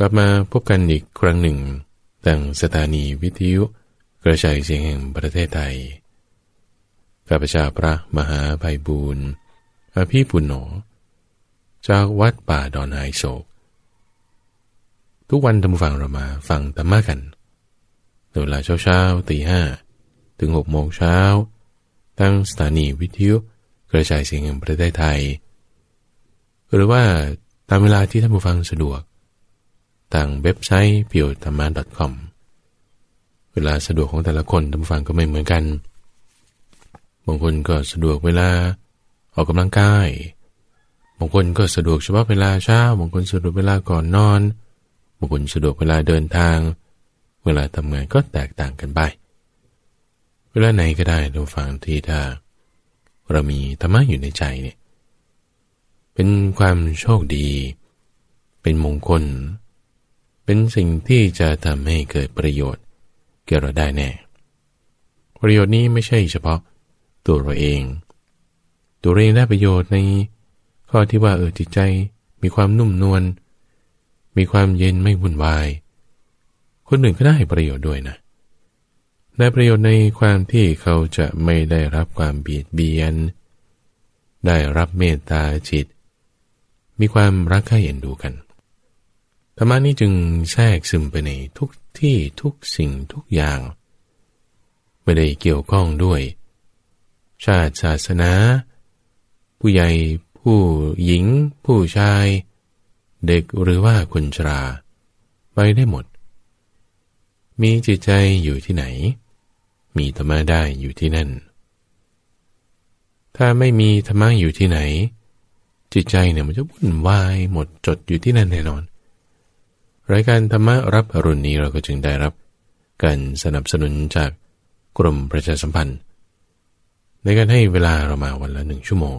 กลับมาพบกันอีกครั้งหนึ่งดังสถานีวิทยุกระจายเสียงแห่งประเทศไทย ข้าพเจ้าพระมหาไพบูรณ์อภิปุณโญจากวัดป่าดอนไฮโศก ทุกวันทำฟังเรามาฟังธรรมะกันเวลาเช้าเช้าตีห้าถึงหกโมงเช้าตั้งสถานีวิทยุกระจายเสียงแห่งประเทศไทย หรือว่าตามเวลาที่ท่านผู้ฟังสะดวก ทางเว็บไซต์เพียวธรรมะ .com เวลาสะดวกของแต่ละคนท่านฟังก็ไม่เหมือนกัน บางคนก็สะดวกเวลาออกกำลังกาย บางคนก็สะดวกเฉพาะเวลาเช้า บางคนสะดวกเวลาก่อนนอน บางคนสะดวกเวลาเดินทาง เวลาทำงานก็แตกต่างกันไป เวลาไหนก็ได้ท่านฟังที่ถ้าเรามีธรรมะอยู่ในใจเนี่ย เป็นความโชคดี เป็นมงคล เป็นสิ่งที่จะทำให้เกิดประโยชน์แก่เราได้แน่ ประโยชน์นี้ไม่ใช่เฉพาะตัวเราเอง ตัวเองได้ประโยชน์ใน ข้อที่ว่าเออจิตใจมีความนุ่มนวล มีความเย็นไม่วุ่นวาย คนหนึ่งก็ได้ประโยชน์ด้วยนะ ได้ประโยชน์ในความที่เขาจะไม่ได้รับความเบียดเบียน ได้รับเมตตาจิต มีความรักใคร่เอ็นดูกัน ธรรมะนี้จึงแทรกซึมไปในทุกที่ทุกสิ่งทุกอย่าง ไม่ได้เกี่ยวข้องด้วย ชาติศาสนา ผู้ใหญ่ผู้หญิง ผู้ชาย เด็กหรือว่าคนชรา ไปได้หมด มีจิตใจอยู่ที่ไหน มีธรรมะได้อยู่ที่นั่น ถ้าไม่มีธรรมะอยู่ที่ไหน จิตใจเนี่ยมันจะวุ่นวายหมดจดอยู่ที่นั่นแน่นอน รายการธรรมรับอรุณนี้เราก็จึงได้รับ การสนับสนุนจากกรมประชาสัมพันธ์ ในการให้เวลาเรามาวันละหนึ่งชั่วโมง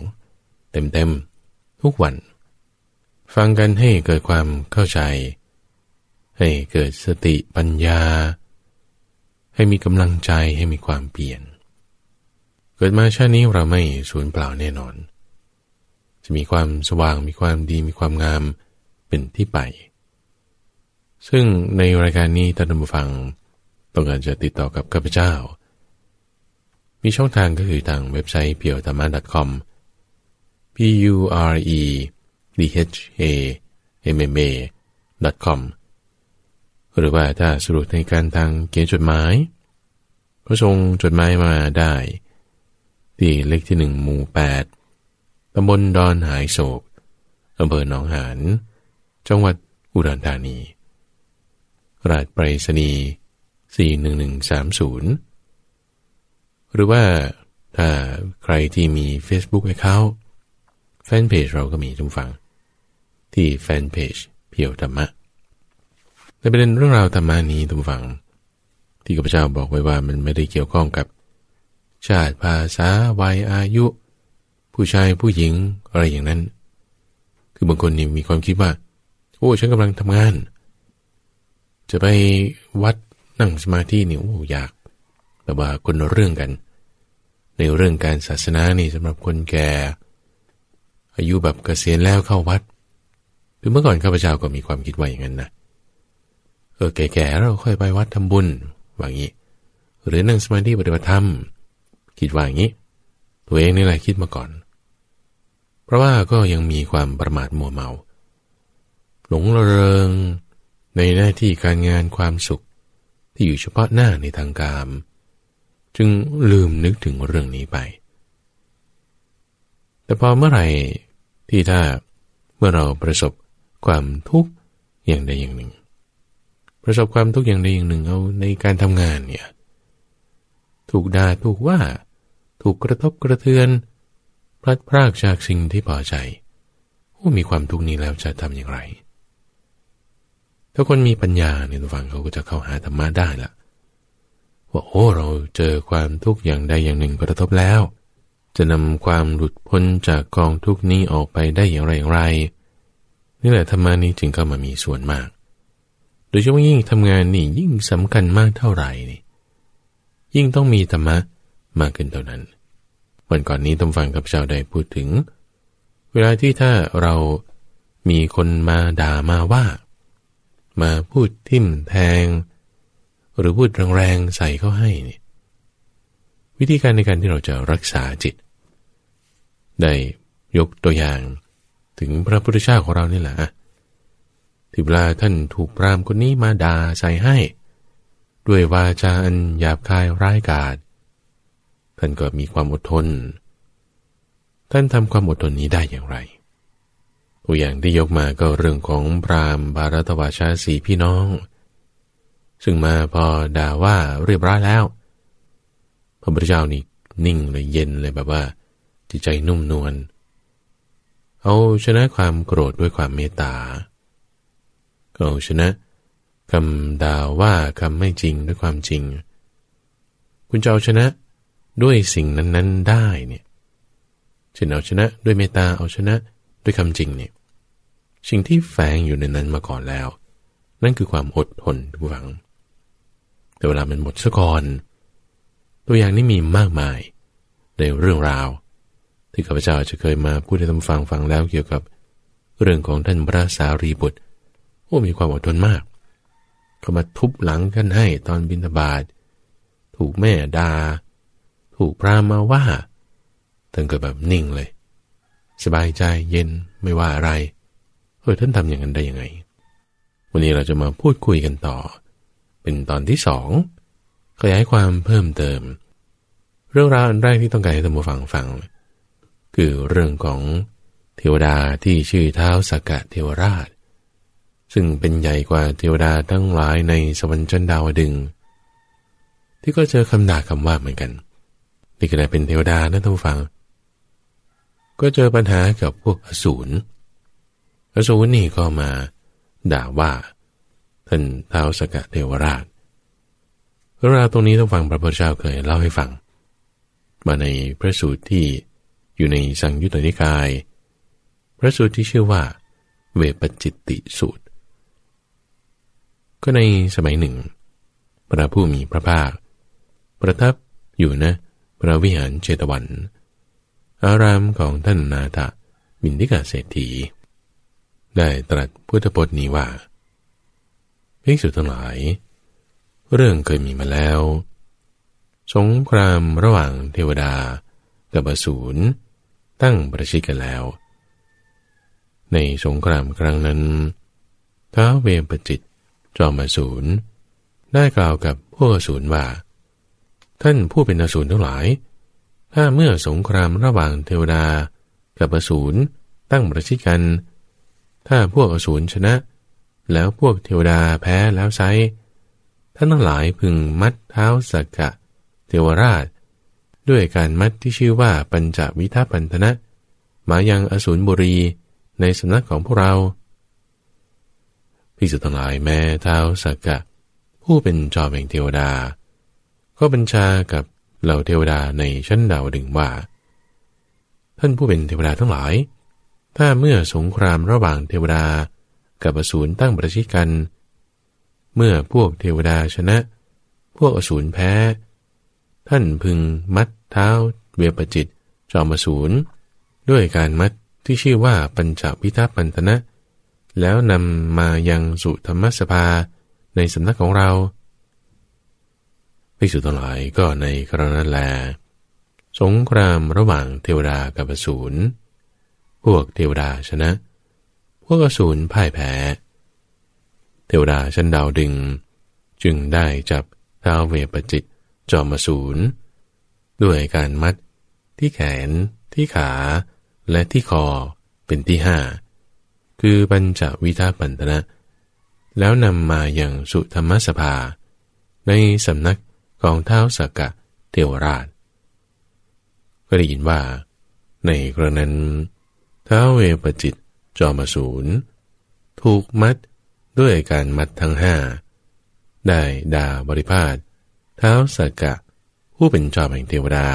เต็มๆ ทุกวัน ฟังกันให้เกิดความเข้าใจ ให้เกิดสติปัญญา ให้มีกำลังใจให้มีความเปลี่ยน เกิดมาชาตินี้เราไม่สูญเปล่าแน่นอน จะมีความสว่างมีความดีมีความงามเป็นที่ไป ซึ่งในรายการนี้ท่านผู้ฟังต้องการจะติดต่อกับข้าพเจ้า มีช่องทางก็คือทางเว็บไซต์เพียวธรรมะ .com p u r e d h a m m a com หรือว่าถ้าสะดวกในการทางเขียนจดหมาย ก็ส่งจดหมายมาได้ ที่เลขที่หนึ่งหมู่แปดตำบลดอนหายโศกอำเภอหนองหาน จังหวัดอุดรธานี ราชไปรษณีย์41130 หรือว่าถ้าใครที่มี Facebook Account แฟนเพจเราก็มีทุกฝังที่แฟนเพจเพียวธรรมะ ในประเด็นเรื่องราวธรรมะนี้ทุกฝังที่ข้าพเจ้าบอกไว้ว่ามันไม่ได้เกี่ยวข้องกับ ชาติภาษาวัยอายุ ผู้ชายผู้หญิงอะไรอย่างนั้น คือบางคนนี่มีความคิดว่า โอ้ฉันกำลังทำงาน จะไปวัดนั่งสมาธินี่โอ้ยาก แต่ว่าคนเรื่องกัน ในเรื่องการศาสนานี่สำหรับคนแก่ อายุแบบเกษียณแล้วเข้าวัดคือเมื่อก่อนข้าพเจ้าก็มีความคิดว่าอย่างนั้นนะเออแก่ๆเราค่อยไปวัดทำบุญว่างี้ หรือนั่งสมาธิปฏิบัติธรรมคิดว่าอย่างนี้ ตัวเองนี่แหละคิดมาก่อน เพราะว่าก็ยังมีความประมาทมัวเมา หลงระเริง ในหน้าที่การงานความสุขที่อยู่เฉพาะหน้าในทางการจึงลืมนึกถึงเรื่องนี้ไป แต่พอเมื่อไหร่ที่ถ้าเมื่อเราประสบความทุกข์อย่างใดอย่างหนึ่ง ประสบความทุกข์อย่างใดอย่างหนึ่งเอาในการทำงานเนี่ยถูกด่าถูกว่า ถูกกระทบกระเทือน พลัดพรากจากสิ่งที่พอใจโอ้มีความทุกข์นี้แล้วจะทำอย่างไร ถ้าคนมีปัญญาเนี่ยฟังเขาก็จะเข้าหาธรรมะได้ละว่าโอ้เราเจอความทุกข์อย่างใดอย่างหนึ่งกระทบแล้ว จะนำความหลุดพ้นจากกองทุกนี้ออกไปได้อย่างไรอย่างไร นี่แหละธรรมะนี้จึงเข้ามามีส่วนมาก โดยเฉพาะยิ่งทำงานนี่ยิ่งสำคัญมากเท่าไหร่นี่ยิ่งต้องมีธรรมะมากขึ้นเท่านั้น วันก่อนนี้ต้องฟังกับเจ้าได้พูดถึง เวลาที่ถ้าเรามีคนมาด่ามาว่า มาพูดทิ่มแทง หรือพูดแรงๆใส่เขาให้เนี่ยวิธีการในการที่เราจะรักษาจิต ได้ยกตัวอย่างถึงพระพุทธเจ้าของเรานี่แหละที่เวลาท่านถูกพรามคนนี้มาด่าใส่ให้ ด้วยวาจาอันหยาบคายร้ายกาจท่านก็มีความอดทน ท่านทำความอดทนนี้ได้อย่างไร ตัวอย่างที่ยกมาก็เรื่องของพรามบารัตวาชาสีพี่น้อง ซึ่งมาพอด่าว่าเรียบร้อยแล้ว พระพุทธเจ้านี่นิ่งเลยเย็นเลยแบบว่า จิตใจนุ่มนวลเอาชนะความโกรธด้วยความเมตตาเอาชนะคำด่าว่าคำไม่จริงด้วยความจริง คุณจะเอาชนะด้วยสิ่งนั้น ๆ ได้เนี่ยเช่นเอาชนะด้วยเมตตาเอาชนะด้วยคำจริงเนี่ย สิ่งที่แฝงอยู่ในนั้นมาก่อนแล้ว นั่นคือความอดทนทุกฝัง แต่เวลามันหมดซะก่อน ตัวอย่างนี้มีมากมาย ในเรื่องราว ที่ข้าพเจ้าจะเคยมาพูดให้ท่านฟังฟังแล้วเกี่ยวกับ เรื่องของท่านพระสารีบุตรโอ้มีความอดทนมากเขามาทุบหลังกันให้ตอนบินบาทถูกแม่ดา่าถูกพรามมาว่าท่านก็แบบนิ่งเลย สบายใจเย็นไม่ว่าอะไรเออท่านทำอย่างนั้นได้ยังไง วันนี้เราจะมาพูดคุยกันต่อ เป็นตอนที่สองขยายความเพิ่มเติม เรื่องราวอันแรกที่ต้องการให้ท่านผู้ฟังฟัง คือเรื่องของเทวดาที่ชื่อเท้าสกะเทวราช ซึ่งเป็นใหญ่กว่าเทวดาทั้งหลายในสวรรค์จันดาวดึง ที่ก็เจอคำด่าคำว่าเหมือนกันนี่ก็ได้เป็นเทวดานะท่านผู้ฟัง ก็เจอปัญหากับพวกอสูร อสูรนี่ก็มาด่าว่าท่านท้าวสกะเทวราชเรื่องราวตรงนี้ท่านฟังพระพุทธเจ้าเคยเล่าให้ฟัง มาในพระสูตรที่อยู่ในสังยุตตนิกาย พระสูตรที่ชื่อว่า เวปจิตติสูตร ก็ในสมัยหนึ่ง พระผู้มีพระภาค ประทับอยู่นะพระวิหารเจตวัน อารามของท่านนาถบินทิกาเศรษฐี ได้ตรัสพุทธพจน์นี้ว่าภิกษุทั้งหลาย เรื่องเคยมีมาแล้ว สงครามระหว่างเทวดากับอสูรตั้งประชิดกันแล้ว ในสงครามครั้งนั้นท้าเวปจิตจอมอสูรได้กล่าวกับพวกอสูรว่า ท่านผู้เป็นอสูรทั้งหลาย ถ้าเมื่อสงครามระหว่างเทวดากับอสูรตั้งประชิดกัน ถ้าพวกอสูรชนะ แล้วพวกเทวดาแพ้แล้วไซท่านทั้งหลายพึงมัดเท้าสักกะ เทวราช ด้วยการมัดที่ชื่อว่าปัญจวิทัปันธนะมายังอสูรบุรีในสำนักของพวกเราพิสุทั้งหลายแม้เท้าสักกะ ผู้เป็นจอมแห่งเทวดา ก็บัญชากับเหล่าเทวดาในชั้นดาวดึงว่า ท่านผู้เป็นเทวดาทั้งหลาย ถ้าเมื่อสงครามระหว่างเทวดากับอสูรตั้งประชิดกัน เมื่อพวกเทวดาชนะ พวกอสูรแพ้ ท่านพึงมัดเท้า เวปจิต จอมอสูรด้วยการมัดที่ชื่อว่าปัญจพิทัปันตนะ แล้วนำมายังสุธรรมสภาในสำนักของเราภิกษุทั้งหลายก็ในครั้งนั้นแล สงครามระหว่างเทวดากับอสูร พวกเทวดาชนะ พวกอสูรพ่ายแพ้ เทวดาชั้นดาวดึง จึงได้จับท้าวเวปจิตจอมอสูรด้วยการมัดที่แขน ที่ขา และที่คอเป็นที่ห้าคือปัญจวิทาปันตนะ แล้วนำมาอย่างสุธรรมสภา ในสำนักของเท้าสักกะเทวราช ก็ได้ยินว่า ในกรนั้น ท้าเวปจิตจอมสูรถูกมัดด้วยการมัดทั้งห้าได้ดาบริพาทเท้าสักกะ ผู้เป็นจอมแห่งเทวดา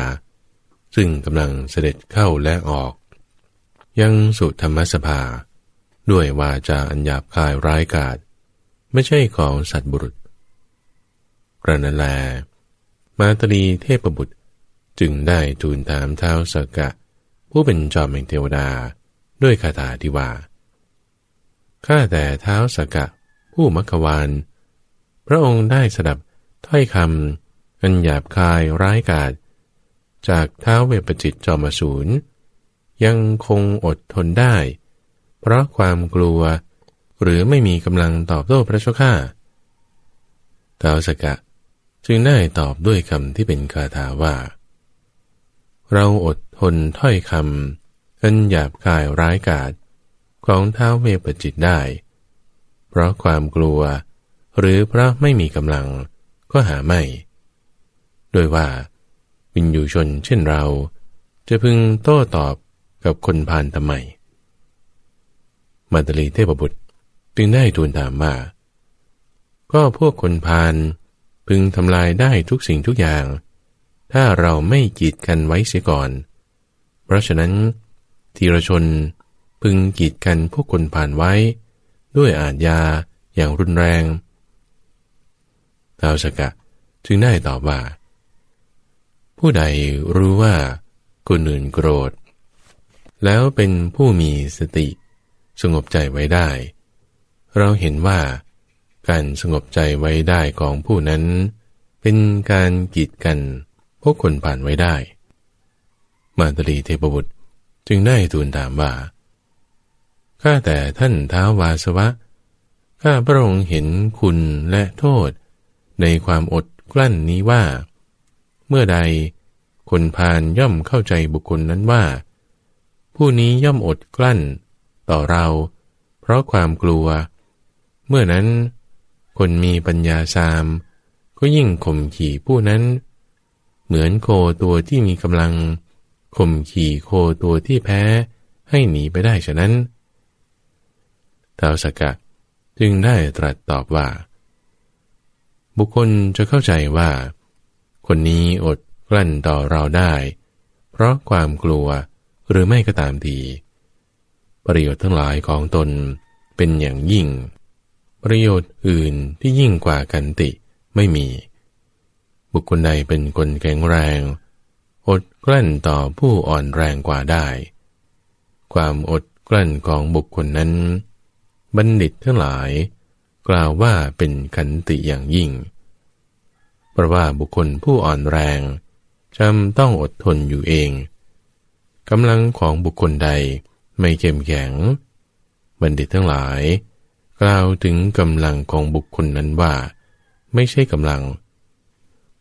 ซึ่งกำลังเสด็จเข้าและออก ยังสุธรรมสภา ด้วยวาจาอันหยาบคายร้ายกาจไม่ใช่ของสัตว์บุรุษกระนั้นแล มาตรีเทพบุตรจึงได้ทูลถามเท้าสกกะ ผู้เป็นจอมแห่งเทวดา ด้วยคาถาที่ว่า ข้าแต่เท้าสกกะ ผู้มักวาน พระองค์ได้สดับถ้อยคำอันหยาบคายร้ายกาจจากเท้าเวปจิตจอมสูรยังคงอดทนได้ เพราะความกลัว หรือไม่มีกำลังตอบโต้พระเจ้าข้าท้าวสกะจึงได้ตอบด้วยคำที่เป็นคาถาว่า เราอดทนถ้อยคำ อันหยาบคายร้ายกาจของเท้าเวปจิตได้ เพราะความกลัว หรือเพราะไม่มีกำลังก็หาไม่ โดยว่า วินยูชนเช่นเรา จะพึงโต้ตอบกับคนพาลทำไมมาตลีเทพบุตรจึงได้ทูลถามว่า ก็พวกคนพาลพึงทำลายได้ทุกสิ่งทุกอย่าง ถ้าเราไม่กีดกันไว้เสียก่อน เพราะฉะนั้น ทีรชน พึงกีดกันพวกคนผ่านไว้ ด้วยอาญยาอย่างรุนแรงท้าวสกะจึงได้ตอบว่า ผู้ใดรู้ว่าคนอื่นโกรธ แล้วเป็นผู้มีสติสงบใจไว้ได้ เราเห็นว่า การสงบใจไว้ได้ของผู้นั้น เป็นการกีดกันพวกคนผ่านไว้ได้ มาตรีเทพบุตร จึงได้ทูลถามว่า ข้าแต่ท่านท้าวาสวะ ข้าพระองค์เห็นคุณและโทษ ในความอดกลั้นนี้ว่า เมื่อใดคนพาลย่อมเข้าใจบุคคลนั้นว่า ผู้นี้ย่อมอดกลั้น ต่อเรา เพราะความกลัว เมื่อนั้น คนมีปัญญาสาม ก็ยิ่งข่มขี่ผู้นั้น เหมือนโคตัวที่มีกำลัง ข่มขี่โคตัวที่แพ้ให้หนีไปได้ฉะนั้นท้าวสกะจึงได้ตรัสตอบว่า บุคคลจะเข้าใจว่า คนนี้อดกลั้นต่อเราได้ เพราะความกลัวหรือไม่ก็ตามดีประโยชน์ทั้งหลายของตนเป็นอย่างยิ่ง ประโยชน์อื่นที่ยิ่งกว่ากันติไม่มี บุคคลใดเป็นคนแข็งแรง อดกลั้นต่อผู้อ่อนแรงกว่าได้ ความอดกลั้นของบุคคลนั้น บัณฑิตทั้งหลาย กล่าวว่าเป็นขันติอย่างยิ่ง เพราะว่าบุคคลผู้อ่อนแรงจำต้องอดทนอยู่เองกำลังของบุคคลใดไม่เข้มแข็ง บัณฑิตทั้งหลาย กล่าวถึงกำลังของบุคคลนั้นว่า ไม่ใช่กำลัง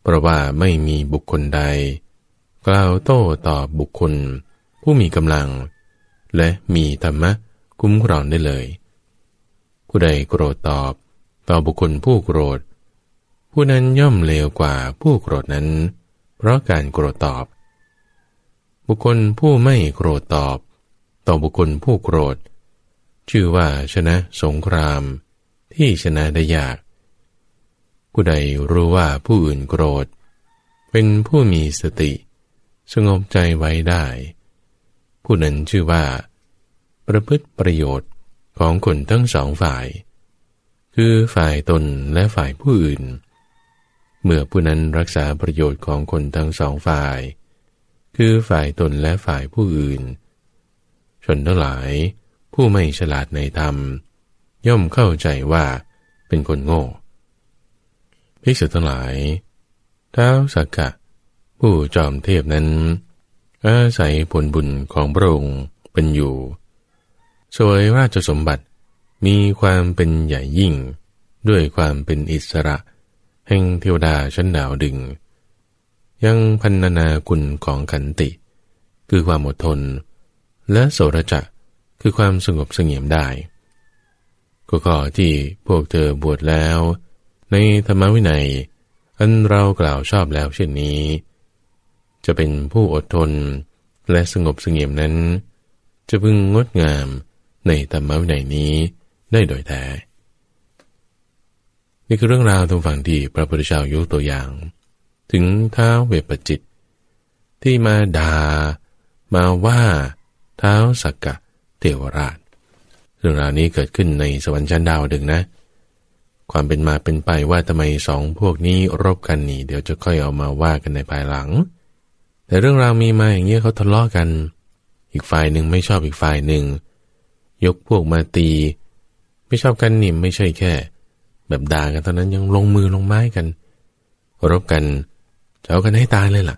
เพราะว่าไม่มีบุคคลใด กล่าวโต้ตอบบุคคล ผู้มีกำลัง และมีธรรมะคุ้มครองได้เลย ผู้ใดโกรธตอบต่อบุคคลผู้โกรธ ผู้นั้นย่อมเลวกว่าผู้โกรธนั้น เพราะการโกรธตอบ บุคคลผู้ไม่โกรธตอบ ต่อบุคคลผู้โกรธ ชื่อว่าชนะสงคราม ที่ชนะได้ยาก ผู้ใดรู้ว่าผู้อื่นโกรธ เป็นผู้มีสติ สงบใจไว้ได้ ผู้นั้นชื่อว่า ประพฤติประโยชน์ของคนทั้งสองฝ่าย คือฝ่ายตนและฝ่ายผู้อื่น เมื่อผู้นั้นรักษาประโยชน์ของคนทั้งสองฝ่าย คือฝ่ายตนและฝ่ายผู้อื่น ชนทั้งหลาย ผู้ไม่ฉลาดในธรรม ย่อมเข้าใจว่าเป็นคนโง่ภิกษุทั้งหลายท้าวสักกะ ผู้จอมเทพนั้น อาศัยผลบุญของพระองค์เป็นอยู่สวยราชสมบัติมีความเป็นใหญ่ยิ่ง ด้วยความเป็นอิสระ แห่งเทวดาชั้นดาวดึง ยังพันนาคุณของขันติ คือความอดทน และโสรจะคือความสงบเสงี่ยมได้ก็ขอที่พวกเธอบวชแล้ว ในธรรมวินัย อันเรากล่าวชอบแล้วเช่นนี้ จะเป็นผู้อดทนและสงบเสงี่ยมนั้น จะพึงงดงามในธรรมวินัยนี้ได้โดยแท้ นี่คือเรื่องราวตรงฝั่งที่พระพุทธเจ้ายกตัวอย่าง ถึงเท้าเวปจิต ที่มาดามาว่าเท้าสักกะเทวราช เรื่องราวนี้เกิดขึ้นในสวรรค์ชั้นดาวดึงนะ ความเป็นมาเป็นไปว่าทำไมสองพวกนี้รบกันนี่ เดี๋ยวจะค่อยเอามาว่ากันในภายหลัง แต่เรื่องราวมีมาอย่างเงี้ยเขาทะเลาะกัน อีกฝ่ายหนึ่งไม่ชอบอีกฝ่ายหนึ่ง ยกพวกมาตี ไม่ชอบกันนิ่มไม่ใช่แค่ แบบด่ากันตอนนั้นยังลงมือลงไม้กัน รบกันจะเอากันให้ตายเลยล่ะ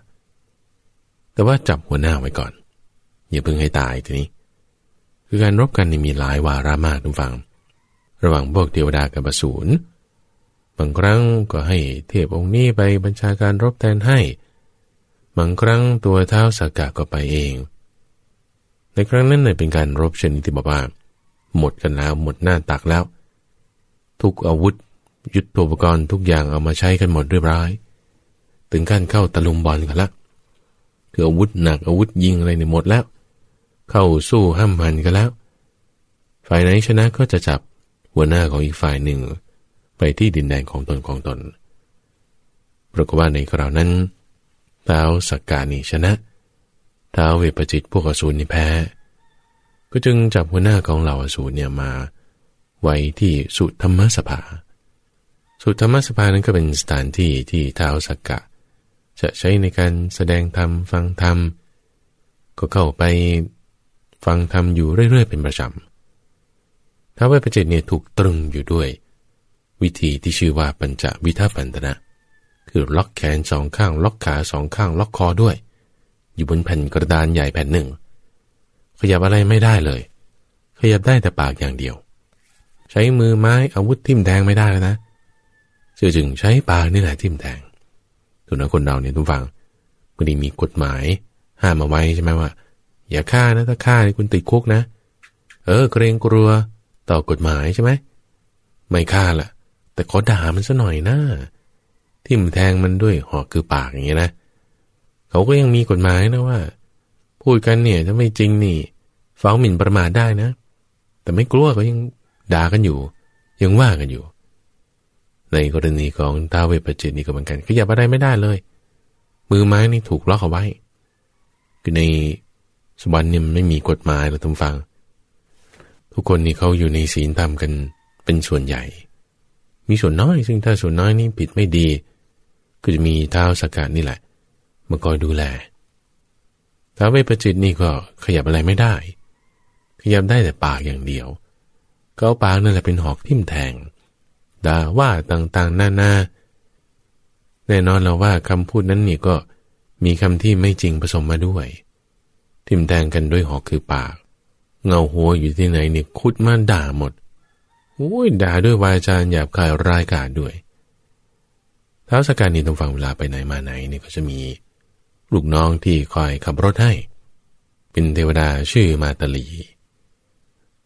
แต่ว่าจับหัวหน้าไว้ก่อน อย่าเพิ่งให้ตายทีนี้ คือการรบกันนี่มีหลายวาระมากทุกฝั่งระหว่างพวกเทวดากับอสูรบางครั้งก็ให้เทพองค์นี้ไปบัญชาการรบแทนให้ บางครั้งตัวเท้าสากาก็ไปเอง ในครั้งนั้นเนี่ยเป็นการรบชนิดที่บอกว่า หมดกันแล้วหมดหน้าตักแล้ว ทุกอาวุธ ยุทโธปกรณ์ทุกอย่างเอามาใช้กันหมดเรียบร้อยถึงขั้นเข้าตะลุมบอลกันละคืออาวุธหนักอาวุธยิงอะไรเนี่ยหมดแล้ว เข้าสู้ห้ามหันกันแล้ว ฝ่ายไหนชนะก็จะจับหัวหน้าของอีกฝ่ายหนึ่ง ไปที่ดินแดนของตนของตนปรากฏว่าในคราวนั้น ท้าวสักกานีชนะท้าวเวปจิตพวกอสูรนี่แพ้ ก็จึงจับหัวหน้าของเหล่าอสูรเนี่ยมา ไว้ที่สุธรรมสภา สุธรรมสภานั้นก็เป็นสถานที่ที่ท้าวสักกะ จะใช้ในการแสดงธรรมฟังธรรม ก็เข้าไปฟังธรรมอยู่เรื่อยๆเป็นประจำท้าวเวปจิตเนี่ยถูกตรึงอยู่ด้วย วิธีที่ชื่อว่าปัญจวิทัปันตนะ คือล็อกแขนสองข้าง ล็อกขาสองข้าง ล็อกคอด้วย อยู่บนแผ่นกระดานใหญ่แผ่นหนึ่ง ขยับอะไรไม่ได้เลย ขยับได้แต่ปากอย่างเดียว ใช้มือไม้อาวุธทิ่มแทงไม่ได้แล้วนะเสือจึงใช้ปากนี่แหละทิ่มแทงตัวนคนเราเนี่ยทุกฝังบางทีมีกฎหมาย ห้ามเอาไว้ใช่ไหมว่า อย่าฆ่านะถ้าฆ่านี่คุณติดคุกนะ เออ เกรงกลัวต่อกฎหมายใช่ไหมไม่ฆ่าละแต่ขอด่ามันซะหน่อยนะ ทิ่มแทงมันด้วยหอกคือปากอย่างเงี้ยนะ เขาก็ยังมีกฎหมายนะว่า พูดกันเนี่ยถ้าไม่จริงนี่ฟ้องหมิ่นประมาทได้นะ แต่ไม่กลัวก็ยังด่ากันอยู่ ยังว่ากันอยู่ ในกรณีของท้าเวปจิตนี่ก็เหมือนกันขยับอะไรไม่ได้เลย มือไม้นี่ถูกล็อกเอาไว้คือในสวรรค์เนี่ยไม่มีกฎหมายเราต้องฟัง ทุกคนนี่เขาอยู่ในศีลธรรมกันเป็นส่วนใหญ่ มีส่วนน้อย ซึ่งถ้าส่วนน้อยนี่ผิดไม่ดี ก็จะมีเท้าสกัดนี่แหละมาคอยดูแลท้าเวปจิตนี่ก็ขยับอะไรไม่ได้ ขยับได้แต่ปากอย่างเดียวก็เอาปากนั่นแหละเป็นหอกทิ่มแทงด่าว่าต่างๆหน้าๆแน่นอนแล้วว่าคำพูดนั้นนี่ก็มีคำที่ไม่จริงผสมมาด้วย ทิ่มแทงกันด้วยหอกคือปาก เงาหัวอยู่ที่ไหนนี่คุดมาด่าหมดโอ้ยด่าด้วยวาจาหยาบคายรายกาศด้วย ท้าวสการนีต้องฟังเวลาไปไหนมาไหนนี่ก็จะมีลูกน้องที่คอยขับรถให้ เป็นเทวดาชื่อมาตลี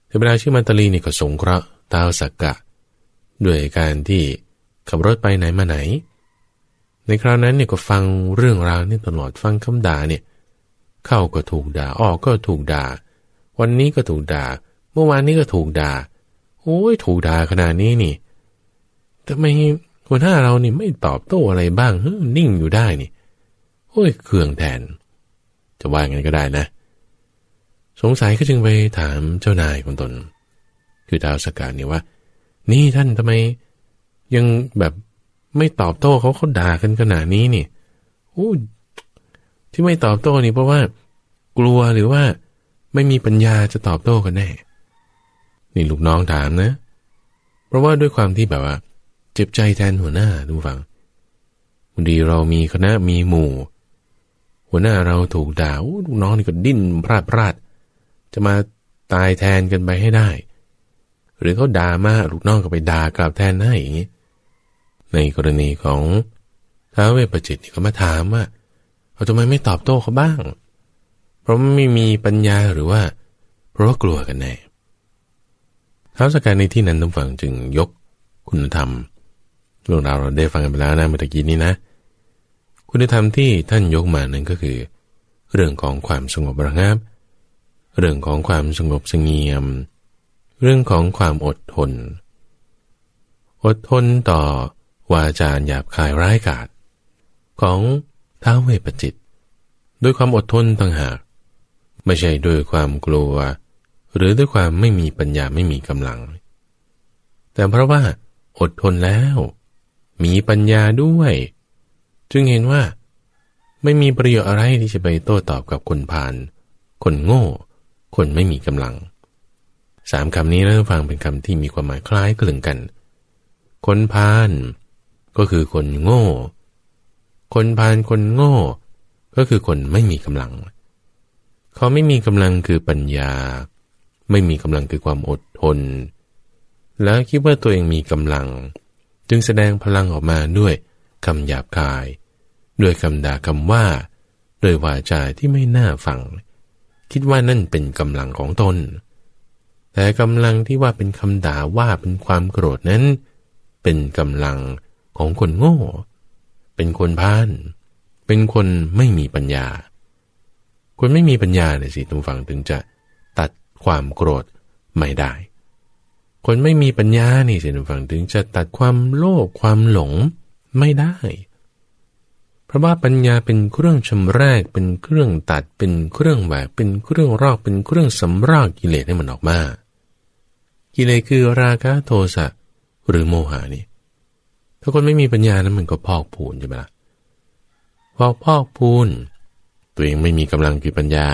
เทวดาชื่อมาตลีนี่ก็สงเคราะห์ท้าวสักกะ ด้วยการที่ขับรถไปไหนมาไหน ในคราวนั้นเนี่ยก็ฟังเรื่องราวนี่ตลอดฟังคำด่าเนี่ยเข้าก็ถูกด่าออกก็ถูกด่า วันนี้ก็ถูกด่า เมื่อวานนี้ก็ถูกด่าโอ้ยถูกด่าขนาดนี้นี่ทำไม หัวหน้าเรานี่ไม่ตอบโต้อะไรบ้างเฮ้นิ่งอยู่ได้นี่โอ้ยเครื่องแทน จะว่าไงก็ได้นะ สงสัยก็จึงไปถามเจ้านายของตน คือดาวสกัดนี่ว่า นี่ท่านทำไม ยังแบบไม่ตอบโต้เขาเขาด่ากันขนาดนี้นี่โอ้ที่ไม่ตอบโต้นี่เพราะว่า กลัวหรือว่า ไม่มีปัญญาจะตอบโต้กันแน่ นี่ลูกน้องถามนะ เพราะว่าด้วยความที่แบบว่า จ็บใจแทนหัวหน้าดูฟังบางทีเรามีคณะมีหมู่ หัวหน้าเราถูกด่าลูกน้องนี่ก็ดิ้นพลาดพลาดจะมาตายแทนกันไปให้ได้ หรือเขาด่ามาลูกน้องก็ไปด่ากลับแทนให้อย่างนี้ ในกรณีของท้าวเวปจิตนี่ก็มาถามว่าเขาทำไมไม่ตอบโต้เขาบ้าง เพราะไม่มีปัญญาหรือว่า เพราะว่ากลัวกันแน่ท้าวสกายในที่นั้นทุกฝั่งจึงยกคุณธรรม เรื่องราวเราได้ฟังกันไปแล้วนะเมื่อกี้นี้นะ คุณธรรมที่ท่านยกมานั้นก็คือ เรื่องของความสงบระงับ เรื่องของความสงบสงเงียม เรื่องของความอดทน อดทนต่อวาจาหยาบคายร้ายกาจของท้าวเวปจิต ด้วยความอดทนต่างหาก ไม่ใช่ด้วยความกลัว หรือด้วยความไม่มีปัญญาไม่มีกำลัง แต่เพราะว่าอดทนแล้ว มีปัญญาด้วย จึงเห็นว่า ไม่มีประโยชน์อะไรที่จะไปโต้ตอบกับคนผ่าน คนโง่ คนไม่มีกำลังสามคำนี้นะฟังเป็นคำที่มีความหมายคล้ายคลึงกัน คนพาลก็คือคนโง่ คนพาลคนโง่ ก็คือคนไม่มีกำลัง เขาไม่มีกำลังคือปัญญา ไม่มีกำลังคือความอดทน แล้วคิดว่าตัวเองมีกำลัง จึงแสดงพลังออกมาด้วยคำหยาบคาย ด้วยคำด่าคำว่า ด้วยวาจาที่ไม่น่าฟัง คิดว่านั่นเป็นกำลังของตน แต่กำลังที่ว่าเป็นคำด่าว่าเป็นความโกรธนั้น เป็นกำลังของคนโง่ เป็นคนพาน เป็นคนไม่มีปัญญา คนไม่มีปัญญาเนี่ยสิทุกฝังถึงจะตัดความโกรธไม่ได้ คนไม่มีปัญญานี่สิทุกฝังถึงจะตัดความโลภความหลงไม่ได้ เพราะว่าปัญญาเป็นเครื่องชำระเป็นเครื่องตัดเป็นเครื่องแหวกเป็นเครื่องรอกเป็นเครื่องสำรอกกิเลสให้มันออกมา กิเลสคือราคะโทสะหรือโมหานี่ ถ้าคนไม่มีปัญญานั้นมันก็พอกพูนใช่ไหมล่ะพอพอกพูนตัวเองไม่มีกำลังคือปัญญา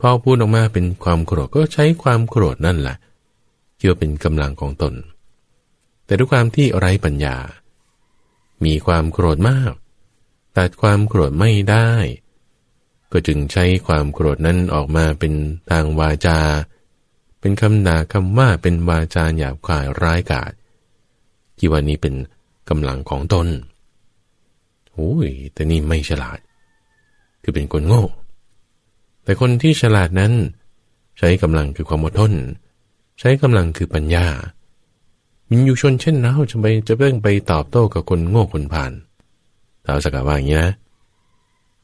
พอกพูนออกมาเป็นความโกรธก็ใช้ความโกรธนั่นแหละ เกี่ยวเป็นกำลังของตน แต่ด้วยความที่ไร้ปัญญา มีความโกรธมาก ตัดความโกรธไม่ได้ ก็จึงใช้ความโกรธนั้นออกมาเป็นทางวาจา เป็นคำด่าคำว่าเป็นวาจาหยาบคายร้ายกาจที่ว่านี้เป็นกำลังของตนโอ้ยแต่นี่ไม่ฉลาด คือเป็นคนโง่ แต่คนที่ฉลาดนั้น ใช้กำลังคือความอดทน ใช้กำลังคือปัญญามินยูชนเช่นเราจะไปจะเพิ่งไปตอบโต้กับคนโง่คนผ่านท้าวสกาว่าอย่างนี้นะ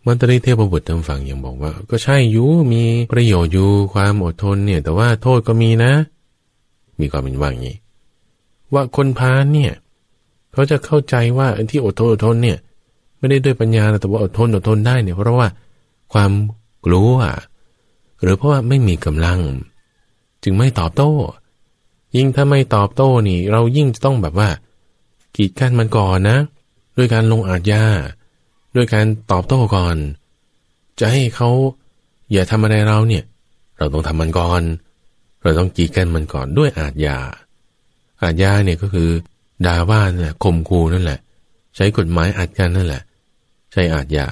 มันตรีเทพบุตรทางฝั่งยังบอกว่า ก็ใช่อยู่มีประโยชน์อยู่ความอดทนเนี่ย แต่ว่าโทษก็มีนะ มีความเป็นว่าอย่างนี้ ว่าคนพาลเนี่ย เขาจะเข้าใจว่าที่อดทนอดทนเนี่ย ไม่ได้ด้วยปัญญาแต่ว่าอดทนอดทนได้เนี่ยเพราะว่าความกลัวหรือเพราะว่าไม่มีกำลัง จึงไม่ตอบโต้ ยิ่งถ้าไม่ตอบโต้นี่ เรายิ่งจะต้องแบบว่า กีดกันมันก่อนนะ ด้วยการลงอาญาด้วยการตอบโต้ก่อน จะให้เขาอย่าทำอะไรเราเนี่ย เราต้องทำมันก่อน เราต้องกีดกันมันก่อนด้วยอาญาอาญาเนี่ยก็คือด่าว่านั่นแหละข่มขู่นั่นแหละ ใช้กฎหมายอัดกันนั่นแหละ ใช้อาญา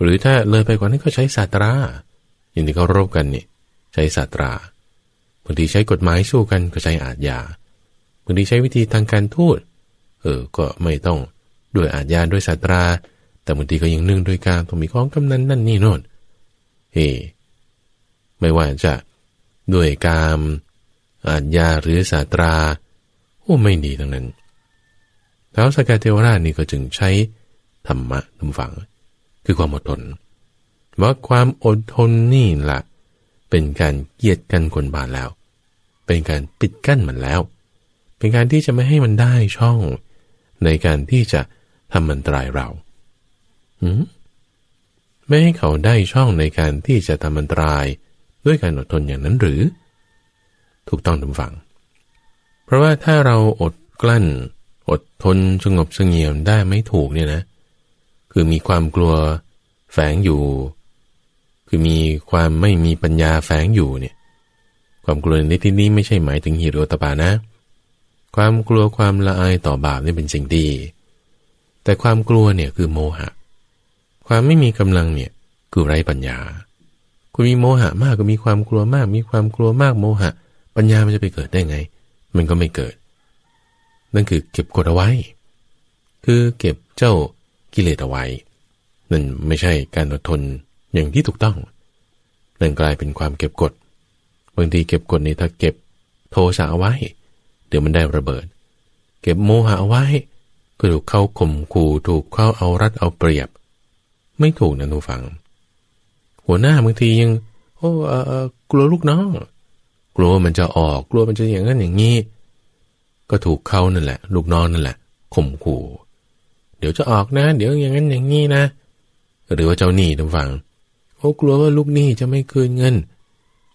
หรือถ้าเลยไปกว่านั้นก็ใช้ศาสตราอย่างที่เขารบกันนี่ใช้ศาสตรา บางทีใช้กฎหมายสู้กันก็ใช้อาญาบางทีใช้วิธีทางการทูตเออ ก็ไม่ต้องด้วยอาญาด้วยศาสตรา แต่บางทีก็ยังนึ่งด้วยการต้องมีของกำนันนั่นนี่โน่นเฮ้ไม่ว่าจะด้วยกามอาญาหรือศาสตรา โอ้ไม่ดีทั้งนั้นท้าวสกาเทวราชนี่ก็จึงใช้ธรรมะทุกฝัง คือความอดทนว่าความอดทนนี่แหละ เป็นการเกียดกันคนบาปแล้ว เป็นการปิดกั้นมันแล้ว เป็นการที่จะไม่ให้มันได้ช่อง ในการที่จะทำมันตรายเราไม่ให้เขาได้ช่องในการที่จะทำมันตรายด้วยการอดทนอย่างนั้นหรือ ถูกต้องทุกฝัง เพราะว่าถ้าเราอดกลั้น อดทนสงบเสงเงียมได้ไม่ถูกเนี่ยนะ คือมีความกลัวแฝงอยู่ คือมีความไม่มีปัญญาแฝงอยู่เนี่ย ความกลัวในที่นี้ไม่ใช่หมายถึงหิริโอตปานะ ความกลัวความละอายต่อบาปนี่เป็นสิ่งดี แต่ความกลัวเนี่ยคือโมหะ ความไม่มีกำลังเนี่ยคือไร้ปัญญา คุณมีโมหะมากก็มีความกลัวมาก มีความกลัวมากโมหะ ปัญญามันจะไปเกิดได้ไง มันก็ไม่เกิด นั่นคือเก็บกดเอาไว้ คือเก็บเจ้ากิเลสเอาไว้ นั่นไม่ใช่การอดทน อย่างที่ถูกต้องนั่นกลายเป็นความเก็บกดบางทีเก็บกดนี่ถ้าเก็บโทสะเอาไว้ เดี๋ยวมันได้ระเบิด เก็บโมหะเอาไว้ ก็ถูกเข้าข่มขู่ถูกเข้าเอารัดเอาเปรียบ ไม่ถูกนะทุกฝัง หัวหน้าบางทียัง โอ้เออกลัวลูกน้อง กลัวมันจะออกกลัวมันจะอย่างนั้นอย่างนี้ก็ถูกเขานั่นแหละ ลูกน้องนั่นแหละข่มขู่ เดี๋ยวจะออกนะ เดี๋ยวอย่างนั้นอย่างนี้นะ หรือว่าเจ้าหนี้ทุกฝัง โอ้กลัวว่าลูกหนี้จะไม่คืนเงิน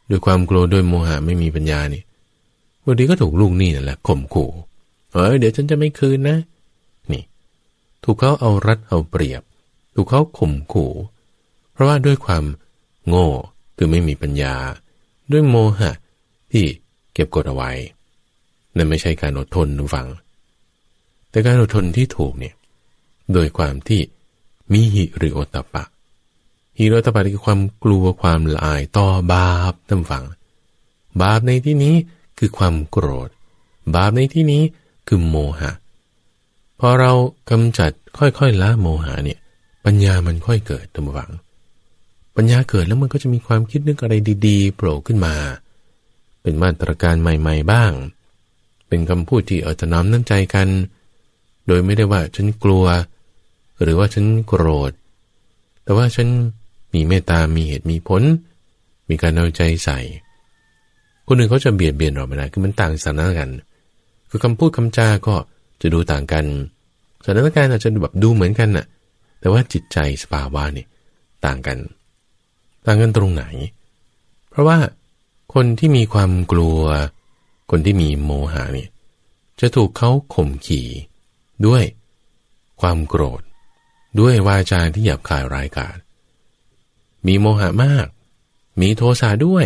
ด้วยความกลัวด้วยโมหะไม่มีปัญญานี่บางทีก็ถูกลูกหนี้นั่นแหละข่มขู่เออเดี๋ยวฉันจะไม่คืนนะ นี่ ถูกเขาเอารัดเอาเปรียบ ถูกเขาข่มขู่ เพราะว่าด้วยความโง่คือไม่มีปัญญา ด้วยโมหะ ที่เก็บกดเอาไว้ นั่นไม่ใช่การอดทนทุกฝัง แต่การอดทนที่ถูกเนี่ย โดยความที่มีหิริโอตปะ หิริโอตปะคือความกลัวความละอายต่อบาปท่านฟัง บาปในที่นี้คือความโกรธ บาปในที่นี้คือโมหะพอเรากำจัดค่อยๆละโมหะเนี่ย ปัญญามันค่อยเกิดท่านฟัง ปัญญาเกิดแล้วมันก็จะมีความคิดนึกอะไรดีๆโผล่ขึ้นมา เป็นมาตรการใหม่ ๆ บ้าง เป็นคำพูดที่เออจะน้อมน้ำใจกัน โดยไม่ได้ว่าฉันกลัว หรือว่าฉันโกรธ แต่ว่าฉัน มีเมตตา มีเหตุมีผล มีการเอาใจใส่ คนหนึ่งเขาจะเบียดเบียนเราไม่ได้คือมันต่างสถานกัน คือคำพูดคำจาก็จะดูต่างกัน สถานการณ์อาจจะแบบดูเหมือนกันน่ะ แต่ว่าจิตใจสภาวะนี่ต่างกัน ต่างกันตรงไหน เพราะว่าคนที่มีความกลัว คนที่มีโมหะเนี่ย จะถูกเขาข่มขี่ด้วยความโกรธ ด้วยวาจาที่หยาบคายร้ายกาจ มีโมหะมาก มีโทสะด้วย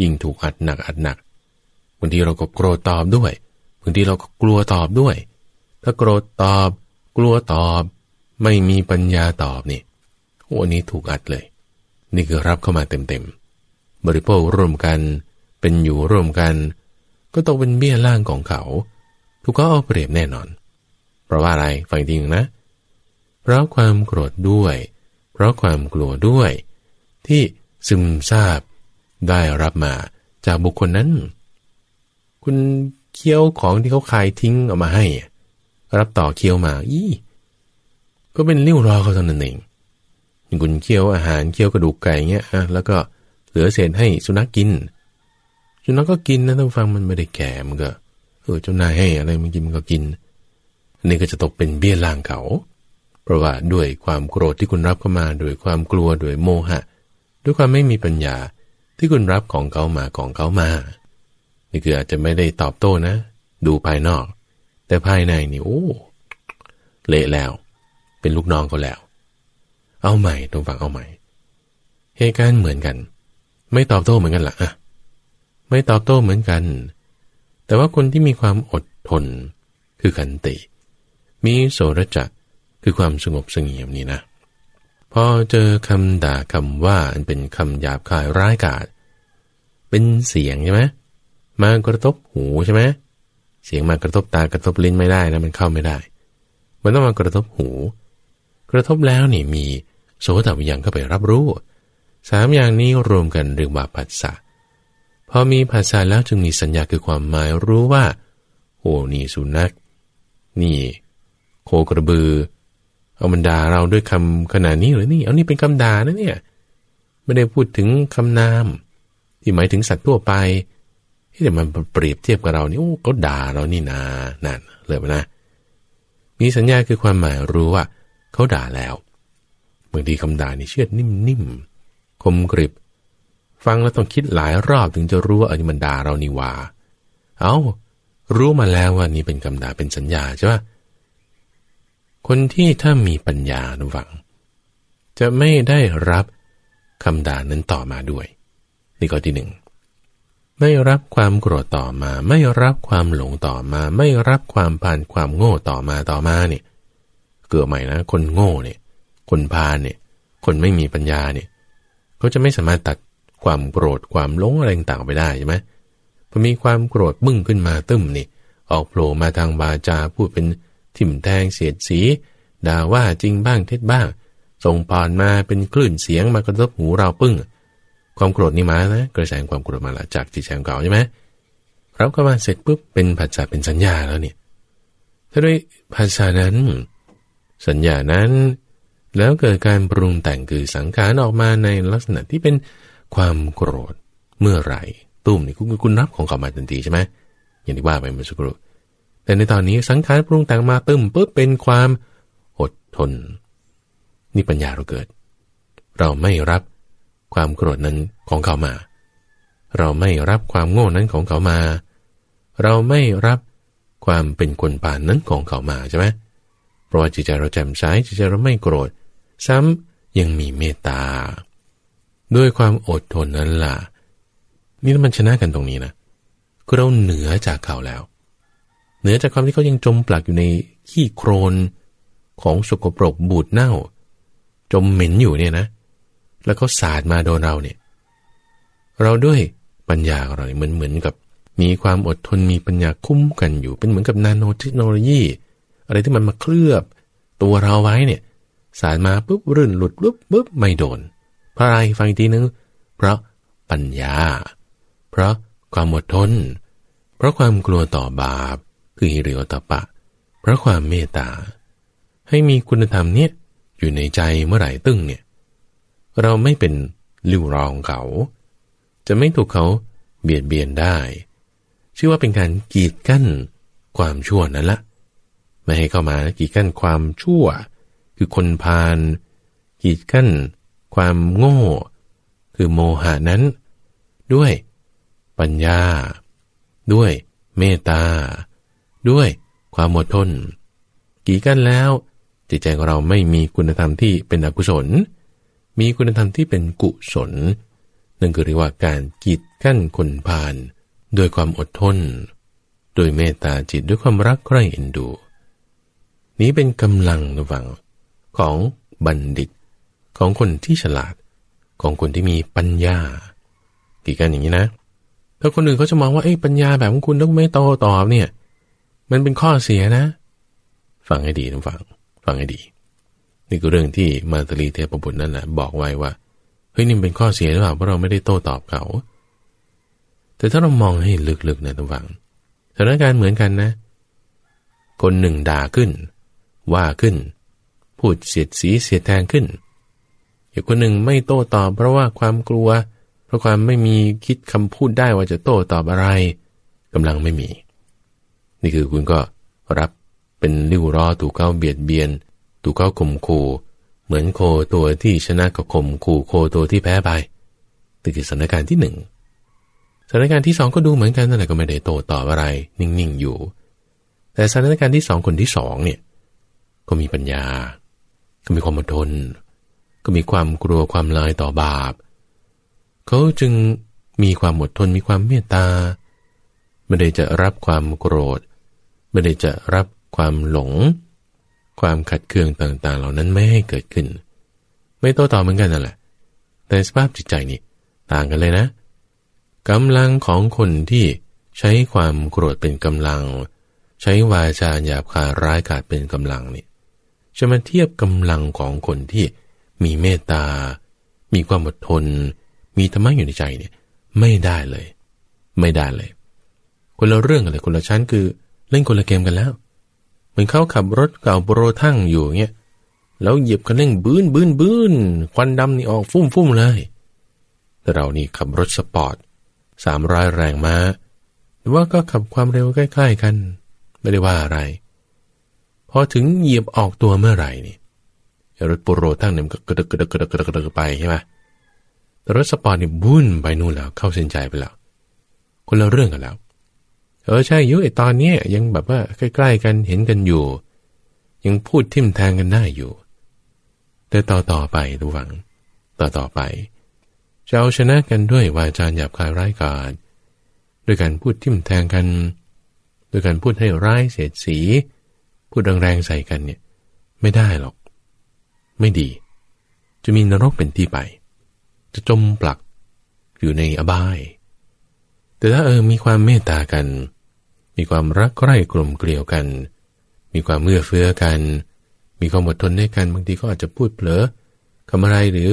ยิ่งถูกอัดหนักอัดหนักบางทีเราก็โกรธตอบด้วยบางทีเราก็กลัวตอบด้วย ถ้าโกรธตอบ กลัวตอบ ไม่มีปัญญาตอบนี่โอ้นี้ถูกอัดเลย นี่คือรับเข้ามาเต็มๆ บริโภคร่วมกัน เป็นอยู่ร่วมกัน ก็ตกเป็นเบี้ยล่างของเขา ถูกก็เอาเปรียบแน่นอน เพราะว่าอะไรฟังจริงนะ เพราะความโกรธด้วย เพราะความกลัวด้วย ที่ซึมซาบได้รับมาจากบุคคลนั้น คุณเคี้ยวของที่เขาคายทิ้งออกมาให้ รับต่อเคี้ยวมาอี้ก็เป็นริ้วรอเขาเท่านั้นเองคุณเคี้ยวอาหารเคี้ยวกระดูกไก่เงี้ยอะแล้วก็เหลือเศษให้สุนัขกกิน สุนัขกก็กินนะต้องฟังมันไม่ได้แก่มันก็เออเจ้านายให้อะไรมันกินมันก็กินอันนี้ก็จะตกเป็นเบี้ยล่างเขา เพราะว่าด้วยความโกรธที่คุณรับเข้ามาด้วยความกลัวด้วยโมหะ ด้วยความไม่มีปัญญาที่คุณรับของเขามาของเขามา นี่คืออาจจะไม่ได้ตอบโต้นะ ดูภายนอก แต่ภายในนี่โอ้เละแล้ว เป็นลูกน้องเขาแล้ว เอาใหม่ตรงฝั่งเอาใหม่เหตุการณ์เหมือนกัน ไม่ตอบโต้เหมือนกันละ่ะไม่ตอบโต้เหมือนกัน แต่ว่าคนที่มีความอดทน คือขันติ มีโสรจัก คือความสงบสงเงียมนี่นะ พอเจอคำด่าคำว่าอันเป็นคำหยาบคายร้ายกาจเป็นเสียงใช่ไหมมากระทบหูใช่ไหมเสียงมากระทบตากระทบลิ้นไม่ได้นะมันเข้าไม่ได้ มันต้องมากระทบหู กระทบแล้วนี่มีโสตวิญญาณเข้าไปรับรู้สามอย่างนี้รวมกันเรียกว่าปัสสะพอมีภาษาแล้วจึงมีสัญญาคือความหมายรู้ว่า โอ้นี่สุนัข นี่ โคกระบือ เอามันด่าเราด้วยคำขนาดนี้หรือนี่ เอานี่เป็นคำด่านะเนี่ย ไม่ได้พูดถึงคำนาม ที่หมายถึงสัตว์ทั่วไปที่แต่มันเปรียบเทียบกับเรานี่โอ้เขาด่าเรานี่นานั่นเลยนะ มีสัญญาคือความหมายรู้ว่าเขาด่าแล้วบางทีคำด่านี่เชื่อนิ่มๆคมกริบ ฟังแล้วต้องคิดหลายรอบถึงจะรู้ว่าอันนี้มันด่าเรานี่ว่า เอา้า รู้มาแล้วว่านี่เป็นคำด่าเป็นสัญญาใช่ไหม คนที่ถ้ามีปัญญาหวัง จะไม่ได้รับคำด่านั้นต่อมาด้วย นี่ข้อที่หนึ่งไม่รับความโกรธต่อมา ไม่รับความหลงต่อมา ไม่รับความผ่านความโง่ต่อมาต่อมาเนี่ยเกิดใหม่นะ คนโง่เนี่ย คนพาเนี่ย คนไม่มีปัญญาเนี่ยเขาจะไม่สามารถตัดความโกรธความหลงอะไรต่างไปได้ใช่ไหมพอมีความโกรธบึ้งขึ้นมาตึ้มนี่ออกโผล่มาทางบาจาพูดเป็น ทิ่มแทงเสียดสี ด่าว่าจริงบ้างเท็จบ้าง ส่งผ่านมาเป็นคลื่นเสียงมากระทบหูเราปึ้ง ความโกรธนี่มานะกระแสความโกรธมาละจากจิตใจของเก่าใช่ไหมเราก็มาเสร็จปุ๊บเป็นภาษาเป็นสัญญาแล้วเนี่ยถ้าด้วยภาษานั้น สัญญานั้น แล้วเกิดการปรุงแต่งคือสังขารออกมาในลักษณะที่เป็นความโกรธเมื่อไหร่ตุ้มนี่คุณคุณรับของเขามาทันทีใช่ไหมอย่างที่ว่าไปเมื่อสักครู่ แต่ในตอนนี้สังขารปรุงแต่งมาตึมปุ๊บเป็นความอดทน นี่ปัญญาเราเกิด เราไม่รับความโกรธนั้นของเขามา เราไม่รับความโง่นั้นของเขามา เราไม่รับความเป็นคนป่านนั้นของเขามาใช่ไหมเพราะว่าจิตใจเราแจ่มใสจิตใจเราไม่โกรธ ซ้ำยังมีเมตตา ด้วยความอดทนนั้นล่ะ นี่มันชนะกันตรงนี้นะคือเราเหนือจากเขาแล้ว เหนือจากความที่เขายังจมปลักอยู่ในขี้โครนของสกปรกบูดเน่า จมเหม็นอยู่เนี่ยนะ แล้วก็สาดมาโดนเราเนี่ย เราด้วยปัญญาของเราเหมือนเหมือนกับมีความอดทนมีปัญญาคุ้มกันอยู่เป็นเหมือนกับนาโนเทคโนโลยี อะไรที่มันมาเคลือบตัวเราไว้เนี่ย สาดมาปุ๊บรื่นหลุดปุ๊บปุ๊บไม่โดน เพราะอะไรฟังอีกทีนึง เพราะปัญญา เพราะความอดทน เพราะความกลัวต่อบาป คือหิริโอตปะ เพราะความเมตตา ให้มีคุณธรรมเนี่ยอยู่ในใจเมื่อไหร่ตึ้งเนี่ย เราไม่เป็นลิ้วรองเขา จะไม่ถูกเขาเบียดเบียนได้ ชื่อว่าเป็นการกีดกั้นความชั่วนั่นละ ไม่ให้เข้ามากีดกั้นความชั่ว คือคนพาลกีดกั้น ความโง่ คือโมหานั้น ด้วย ปัญญา ด้วยเมตตา ด้วยความอดทน กี่กันแล้วจิตใจของเราไม่มีคุณธรรมที่เป็นอกุศล มีคุณธรรมที่เป็นกุศลนั่นคือเรียกว่าการกีดกั้นคนพาลด้วยความอดทนโดยเมตตาจิตด้วยความรักใคร่เอ็นดู นี้เป็นกำลังระวังของบัณฑิต ของคนที่ฉลาด ของคนที่มีปัญญากี่กันอย่างนี้นะ ถ้าคนอื่นเขาจะมองว่าไอ้ปัญญาแบบของคุณต้องไม่โตตอบเนี่ย มันเป็นข้อเสียนะ ฟังให้ดีนะฟัง ฟังให้ดี นี่คือเรื่องที่มาตรีเทพบุตรนั่นแหละบอกไว้ว่าเฮ้ยนี่เป็นข้อเสียหรือเปล่าเพราะเราไม่ได้โต้ตอบเขา แต่ถ้าเรามองให้ลึกๆนะทุกฝังสถานการณ์เหมือนกันนะ คนหนึ่งด่าขึ้น ว่าขึ้น พูดเสียดสีเสียดแทงขึ้นอีกคนหนึ่งไม่โต้ตอบ เพราะว่าความกลัว เพราะความไม่มีคิดคำพูดได้ว่าจะโต้ตอบอะไรกำลังไม่มี นี่คือคุณก็รับเป็นริ้วรอถูกเขาเบียดเบียน ถูกเขาข่มขู่ เหมือนโคตัวที่ชนะกับข่มขู่โคตัวที่แพ้ไปนี่คือสถานการณ์ที่หนึ่งสถานการณ์ที่สองก็ดูเหมือนกันนั่นแหละก็ไม่ได้โต้ตอบอะไร นิ่งๆอยู่ แต่สถานการณ์ที่สองคนที่สองเนี่ยก็มีปัญญา ก็มีความอดทน ก็มีความกลัวความลายต่อบาป เขาจึงมีความอดทนมีความเมตตาไม่ได้จะรับความโกรธ ไม่ได้จะรับความหลง ความขัดเคืองต่างๆ เหล่านั้นไม่ให้เกิดขึ้น ไม่โต้ตอบเหมือนกันนั่นแหละ แต่สภาพจิตใจนี่ต่างกันเลยนะกำลังของคนที่ใช้ความโกรธเป็นกำลัง ใช้วาจาหยาบคายร้ายกาจเป็นกำลังนี่จะมาเทียบกำลังของคนที่มีเมตตา มีความอดทน มีธรรมะอยู่ในใจเนี่ยไม่ได้เลย ไม่ได้เลย คนละเรื่องกันเลยคนละชั้นคือ เล่นคนละเกมกันแล้ว เหมือนเขาขับรถเก่าโปรทั้งอยู่เงี้ยแล้วเหยียบคันเร่งบื้นบื้นบื้นควันดำนี่ออกฟุ้มฟุ้มเลย แต่เรานี่ขับรถสปอร์ตสามร้อยแรงมาหรือว่าก็ขับความเร็วใกล้ ๆ กัน ไม่ได้ว่าอะไร พอถึงเหยียบออกตัวเมื่อไหร่นี่รถโปรทั้งเนี่ยมันก็กระดึกกระดึกกระดึกกระดึกกระดึกไปใช่ไหมแต่รถสปอร์ตนี่บุ่นไปนู่นแล้วเข้าเส้นใจไปแล้ว คนละเรื่องกันแล้ว เออใช่ยุไอตอนนี้ยังแบบว่าใกล้ ๆ กันเห็นกันอยู่ ยังพูดทิมแทงกันได้อยู่ แต่ต่อต่อไปดูหวัง ต่อต่อไปจะเอาชนะกันด้วยวาจาหยาบคายร้ายกาจด้วยการพูดทิมแทงกันด้วยการพูดให้ร้ายเสียดสี พูดแรงๆใส่กันเนี่ย ไม่ได้หรอก ไม่ดี จะมีนรกเป็นที่ไป จะจมปลักอยู่ในอบาย แต่ถ้าเออมีความเมตตากัน มีความรักใคร่กลมเกลียวกัน มีความเมื่อเฟื้อกัน มีความอดทนให้กันบางทีก็อาจจะพูดเผลอคำอะไรหรือ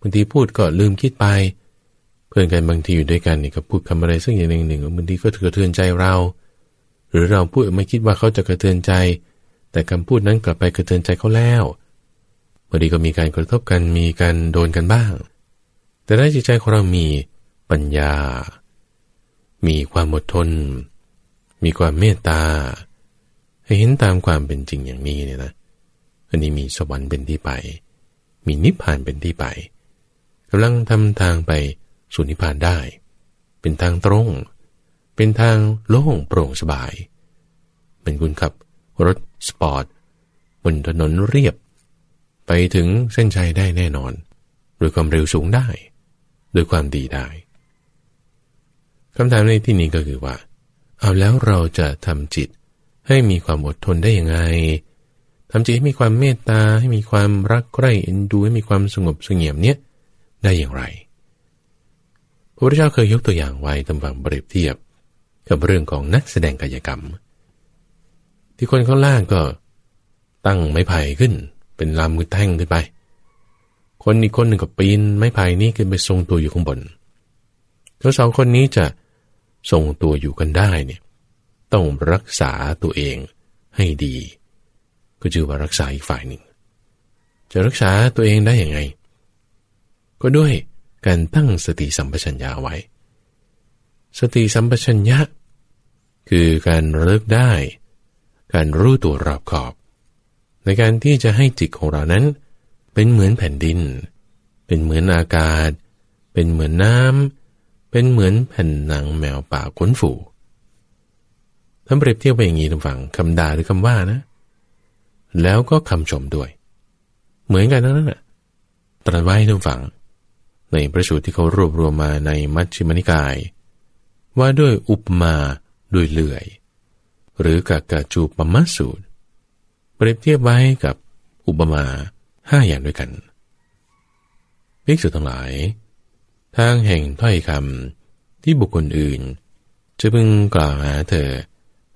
บางทีพูดก็ลืมคิดไป เพื่อนกันบางทีอยู่ด้วยกันนี่ก็พูดคำอะไรซึ่งอย่างหนึ่งหนึ่งบางทีก็กระเทือนใจเรา หรือเราพูดไม่คิดว่าเขาจะกระเทือนใจ แต่คำพูดนั้นกลับไปกระเทือนใจเขาแล้วบางทีก็มีการกระทบกันมีการโดนกันบ้าง แต่ถ้าจิตใจของเรามีปัญญา มีความอดทน มีความเมตตา ให้เห็นตามความเป็นจริงอย่างนี้เนี่ยนะ อันนี้มีสวรรค์เป็นที่ไป มีนิพพานเป็นที่ไปกำลังทำทางไปสู่นิพพานได้ เป็นทางตรง เป็นทางโล่งโปร่งสบายเป็นคุณขับรถสปอร์ตบนถนนเรียบ ไปถึงเส้นชัยได้แน่นอน โดยความเร็วสูงได้ โดยความดีได้ คำถามในที่นี้ก็คือว่า เอาแล้วเราจะทำจิตให้มีความอดทนได้ยังไงทำจิตให้มีความเมตตาให้มีความรักใคร่เอ็นดูให้มีความสงบสงเงียมเนี้ยได้อย่างไรพระพุทธเจ้าเคยยกตัวอย่างไว้ตำฝังเปรียบเทียบ กับเรื่องของนักแสดงกายกรรม ที่คนข้างล่างก็ ตั้งไม้ไผ่ขึ้น เป็นลำมือแท่งขึ้นไป คนอีกคนหนึ่งก็ปีนไม้ไผ่นี้ขึ้นไปทรงตัวอยู่ข้างบนทั้งสองคนนี้จะ ทรงตัวอยู่กันได้เนี่ยต้องรักษาตัวเองให้ดี ก็จือว่ารักษาอีกฝ่ายหนึ่ง จะรักษาตัวเองได้อย่างไง ก็ด้วยการตั้งสติสัมปชัญญะไว้ สติสัมปชัญญะ คือการระลึกได้ การรู้ตัวรอบขอบ ในการที่จะให้จิตของเรานั้น เป็นเหมือนแผ่นดิน เป็นเหมือนอากาศ เป็นเหมือนน้ำ เป็นเหมือนแผ่นหนังแมวป่าขนฝูท่านเปรียบเทียบไปอย่างนี้ทุกฝั่งคำด่าหรือคำว่านะ แล้วก็คำชมด้วย เหมือนกันนั่นแหละตรัสไว้ทุกฝั่งในประสูตรที่เขารวบรวมมาในมัชฌิมนิกาย ว่าด้วยอุปมาด้วยเลื่อย หรือกากาจูปมัสูตร เปรียบเทียบไว้กับอุปมาห้าอย่างด้วยกันภิกษุทั้งหลาย ทางแห่งถ้อยคำที่บุคคลอื่น จะพึงกล่าวหาเธอ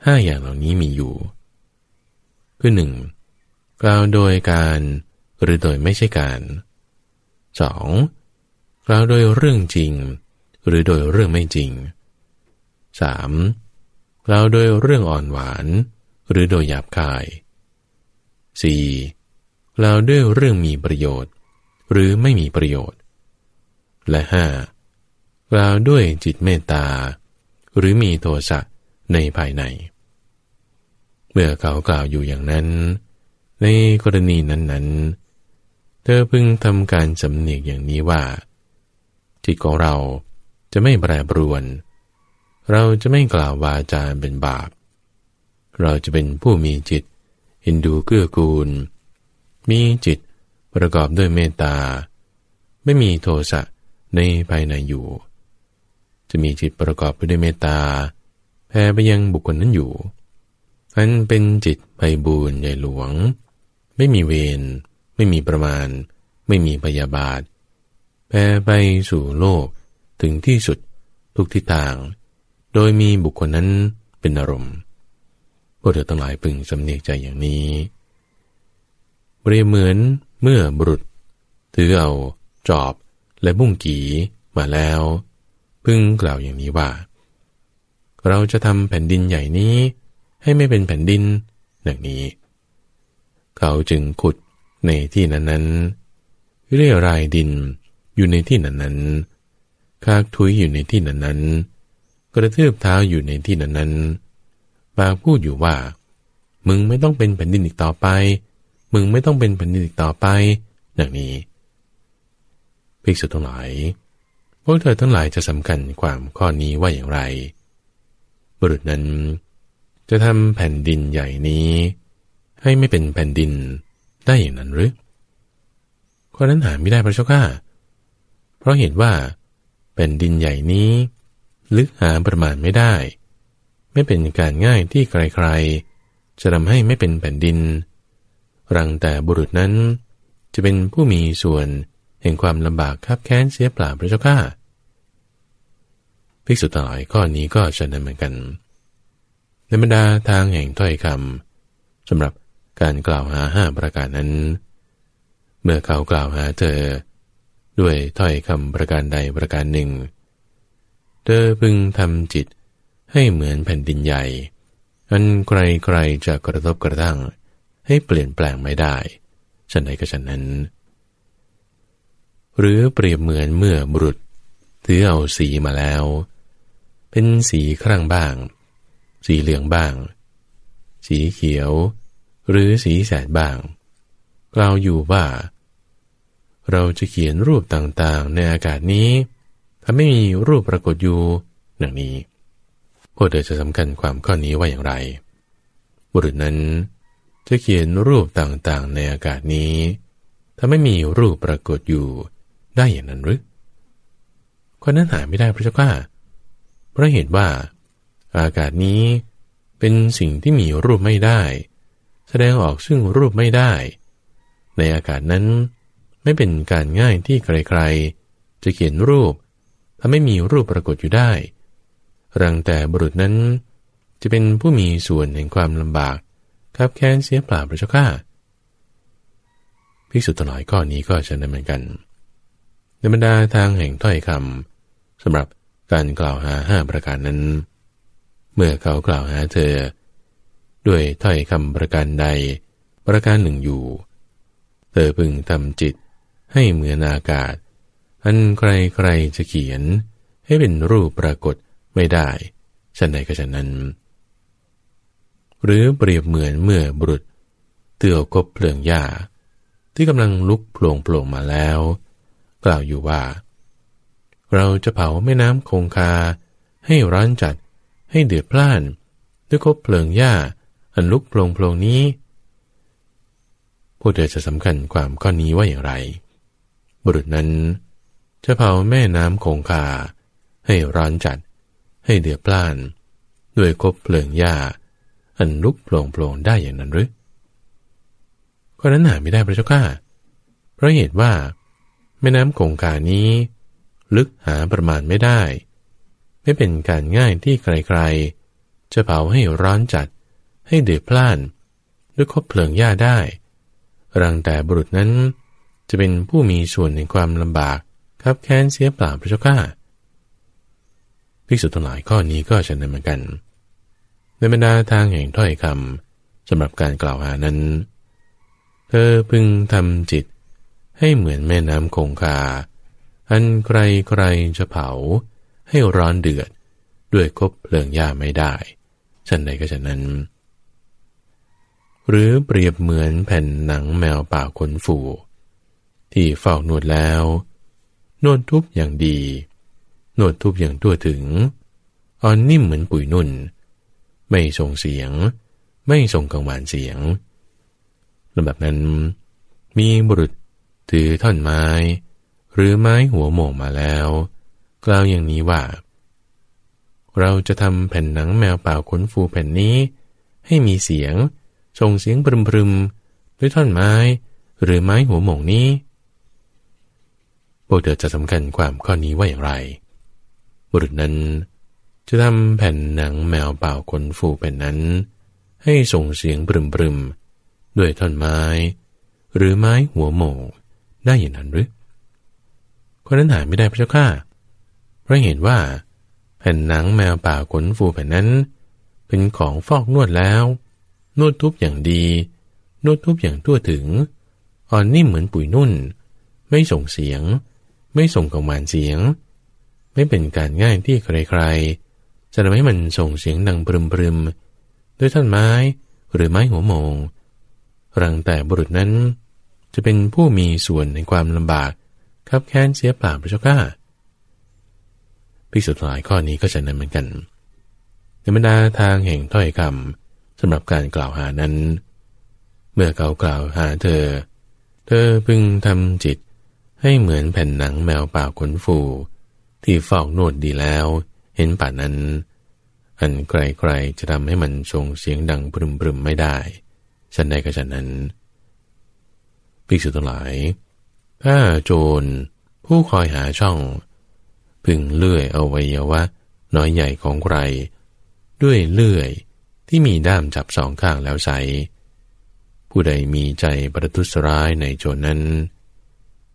ห้าอย่างเหล่านี้มีอยู่ คือหนึ่งกล่าวโดยการหรือโดยไม่ใช่การสองกล่าวโดยเรื่องจริง หรือโดยเรื่องไม่จริงสามกล่าวโดยเรื่องอ่อนหวาน หรือโดยหยาบคายสี่กล่าวด้วยเรื่องมีประโยชน์ หรือไม่มีประโยชน์ และห้ากล่าวด้วยจิตเมตตา หรือมีโทสะในภายใน เมื่อเขากล่าวอยู่อย่างนั้น ในกรณีนั้นๆ เธอพึงทำการสำเนียกอย่างนี้ว่า จิตของเราจะไม่แปรปรวน เราจะไม่กล่าววาจาเป็นบาป เราจะเป็นผู้มีจิตเห็นดูเกื้อกูล มีจิตประกอบด้วยเมตตา ไม่มีโทสะ ในภายในอยู่ จะมีจิตประกอบไปด้วยเมตตาแผ่ไปยังบุคคลนั้นอยู่อันเป็นจิตไพบูรใหญ่หลวง ไม่มีเวรไม่มีประมาณ ไม่มีพยาบาทแผ่ไปสู่โลกถึงที่สุดทุกทิศทาง โดยมีบุคคลนั้นเป็นอารมณ์พวกเธอทั้งหลายพึงสำเนียกใจอย่างนี้เปรียบเหมือนเมื่อบุรุษถือเอาจอบ และบุ้งกีมาแล้ว พึ่งกล่าวอย่างนี้ว่า เราจะทำแผ่นดินใหญ่นี้ ให้ไม่เป็นแผ่นดินอย่างนี้ เขาจึงขุดในที่นั้นๆ เรียรายดินอยู่ในที่นั้นๆคากทุยอยู่ในที่นั้นๆ กระเทือบเท้าอยู่ในที่นั้นๆปากพูดอยู่ว่า มึงไม่ต้องเป็นแผ่นดินอีกต่อไป มึงไม่ต้องเป็นแผ่นดินอีกต่อไปอย่างนี้ ภิกษุทั้งหลาย พวกเธอทั้งหลายจะสำคัญความข้อนี้ว่าอย่างไร บุรุษนั้น จะทำแผ่นดินใหญ่นี้ ให้ไม่เป็นแผ่นดินได้อย่างนั้นหรือข้อนั้นหาไม่ได้พระเจ้าข้าเพราะเห็นว่า แผ่นดินใหญ่นี้ ลึกหาประมาณไม่ได้ ไม่เป็นการง่ายที่ใครๆ จะทำให้ไม่เป็นแผ่นดิน รังแต่บุรุษนั้นจะเป็นผู้มีส่วน ห่งความลำบากคับแค้นเสียเปล่าพระเจ้าข้าภิกษุทั้งหลายข้อนี้ก็จะนั้นเหมือนกัน ในบรรดาทางแห่งถ้อยคำสำหรับการกล่าวหาห้าประการนั้น เมื่อเขากล่าวหาเธอ ด้วยถ้อยคำประการใดประการหนึ่ง เธอพึงทำจิตให้เหมือนแผ่นดินใหญ่ อันใครๆจะกระทบกระทั่งให้เปลี่ยนแปลงไม่ได้ฉันใดก็ฉันนั้น หรือเปรียบเหมือนเมื่อบุรุษถือเอาสีมาแล้ว เป็นสีครั่งบ้าง สีเหลืองบ้าง สีเขียว หรือสีแสดบ้าง กล่าวอยู่ว่า เราจะเขียนรูปต่างๆ ในอากาศนี้ถ้าไม่มีรูปปรากฏอยู่ดังนี้พวกเธอจะสำคัญความข้อนี้ว่าอย่างไร บุรุษนั้นจะเขียนรูปต่างๆ ในอากาศนี้ถ้าไม่มีรูปปรากฏอยู่ ได้อย่างนั้นหรือคนนั้นหาไม่ได้พระเจ้าข้าเพราะเหตุว่า อากาศนี้เป็นสิ่งที่มีรูปไม่ได้ แสดงออกซึ่งรูปไม่ได้ ในอากาศนั้น ไม่เป็นการง่ายที่ใครๆ จะเขียนรูปถ้าไม่มีรูปปรากฏอยู่ได้รังแต่บุรุษนั้น จะเป็นผู้มีส่วนแห่งความลำบากคับแค้นเสียเปล่าพระเจ้าข้าภิกษุทั้งหลายข้อนี้ก็จะนั้นเหมือนกัน ในบรรดาทางแห่งถ้อยคำสำหรับการกล่าวหาห้าประการนั้น เมื่อเขากล่าวหาเธอ ด้วยถ้อยคำประการใดประการหนึ่งอยู่ เธอพึงทำจิตให้เหมือนอากาศ อันใครๆจะเขียน ให้เป็นรูปปรากฏไม่ได้ฉันใดก็ฉันนั้น หรือเปรียบเหมือนเมื่อบุรุษเตือกบเพลิงหญ้า ที่กำลังลุกโผล่โผล่มาแล้ว กล่าวอยู่ว่า เราจะเผาแม่น้ำคงคา ให้ร้อนจัด ให้เดือดพล่าน ด้วยคบเพลิงหญ้า อันลุกโผล่โผล่นี้ ผู้เธอจะสำคัญความข้อนี้ว่าอย่างไร บุรุษนั้น จะเผาแม่น้ำคงคา ให้ร้อนจัด ให้เดือดพล่าน ด้วยคบเพลิงหญ้า อันลุกโผล่โผล่ได้อย่างนั้นหรือก็นั้นหาไม่ได้พระเจ้าข้าเพราะเหตุว่า แม่น้ำคงคานี้ ลึกหาประมาณไม่ได้ ไม่เป็นการง่ายที่ใครๆ จะเผาให้ร้อนจัด ให้เดือดพล่าน ด้วยคบเพลิงหญ้าได้รังแต่บุรุษนั้น จะเป็นผู้มีส่วนในความลำบากคับแค้นเสียเปล่าพระเจ้าข้าภิกษุทั้งหลายข้อนี้ก็จะนำเหมือนกัน ในบรรดาทางแห่งถ้อยคำสำหรับการกล่าวหานั้น เธอพึงทำจิต ให้เหมือนแม่น้ำคงคา อันใครใครจะเผา ให้ร้อนเดือด ด้วยคบเพลิงหญ้าไม่ได้ฉันใดก็ฉะนั้น หรือเปรียบเหมือนแผ่นหนังแมวป่าขนฝู ที่เฝ้านวดแล้ว นวดทุบอย่างดี นวดทุบอย่างทั่วถึง อ่อนนิ่มเหมือนปุ๋ยนุ่น ไม่ส่งเสียง ไม่ส่งกังวานเสียงลำดับนั้น มีบุรุษ ถือท่อนไม้ หรือไม้หัวโมงมาแล้ว กล่าวอย่างนี้ว่า เราจะทำแผ่นหนังแมวเปล่าขนฟูแผ่นนี้ ให้มีเสียงส่งเสียงปรึมๆด้วยท่อนไม้ หรือไม้หัวโมงนี้พวกเธอจะสำคัญความข้อนี้ว่าอย่างไร บุรุษนั้น จะทำแผ่นหนังแมวเป่าขนฟูแผ่นนั้น ให้ส่งเสียงปรึมๆด้วยท่อนไม้ หรือไม้หัวโมง ได้อย่างนั้นหรือคนนั้นหาไม่ได้พระเจ้าข้าเพราะเห็นว่า แผ่นหนังแมวป่าขนฟูแผ่นนั้น เป็นของฟอกนวดแล้ว นวดทุบอย่างดี นวดทุบอย่างทั่วถึง อ่อนนิ่มเหมือนปุ๋ยนุ่น ไม่ส่งเสียง ไม่ส่งกังวานเสียง ไม่เป็นการง่ายที่ใครๆ จะทำให้มันส่งเสียงดังปรึมๆด้วยท่อนไม้หรือไม้หัวโมง รังแต่บุรุษนั้น จะเป็นผู้มีส่วนในความลำบากคับแค้นเสียเปล่าพระเจ้าข้าพิสุทธิ์หลายข้อนี้ก็จะนั้นเหมือนกันในบรรดาทางแห่งถ้อยคำสำหรับการกล่าวหานั้น เมื่อเขากล่าวหาเธอ เธอพึงทำจิตให้เหมือนแผ่นหนังแมวป่าขนฟู ที่เฝ้าโนดดีแล้วเห็นป่านั้น อันไกลๆจะทำให้มันส่งเสียงดังปรึมๆไม่ได้ฉันใดก็ฉันนั้น ภิกษุทั้งหลาย ถ้าโจรผู้คอยหาช่อง พึงเลื่อยเอาวัยวะ น้อยใหญ่ของใคร ด้วยเลื่อยที่มีด้ามจับสองข้างแล้วใส ผู้ใดมีใจประทุษร้ายในโจรนั้น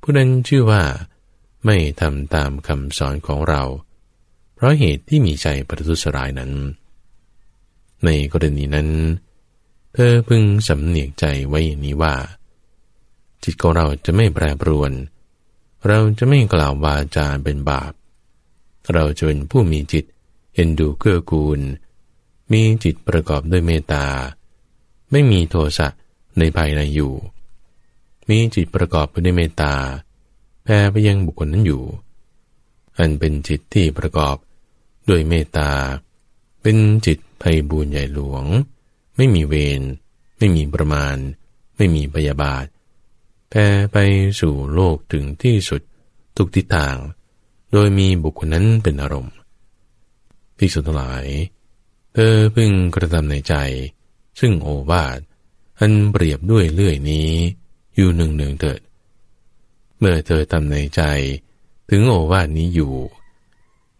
ผู้นั้นชื่อว่าไม่ทำตามคำสอนของเรา เพราะเหตุที่มีใจประทุษร้ายนั้น ในกรณีนั้น เธอพึงสำเนียกใจไว้อย่างนี้ว่า จิตของเราจะไม่แปรปรวน เราจะไม่กล่าววาจาเป็นบาป เราจะเป็นผู้มีจิตเอ็นดูเกื้อกูล มีจิตประกอบด้วยเมตตา ไม่มีโทสะในภายในอยู่ มีจิตประกอบด้วยเมตตาแผ่ไปยังบุคคลนั้นอยู่ อันเป็นจิตที่ประกอบด้วยเมตตา เป็นจิตไพบูญใหญ่หลวง ไม่มีเวร ไม่มีประมาณ ไม่มีพยาบาท แผ่ไปสู่โลกถึงที่สุดทุกทิศทาง โดยมีบุคคลนั้นเป็นอารมณ์ภิกษุทั้งหลาย เธอพึงกระทำในใจ ซึ่งโอวาทอันเปรียบด้วยเลื่อยนี้ อยู่หนึ่งหนึ่งเถิด เมื่อเธอทำในใจ ถึงโอวาทนี้อยู่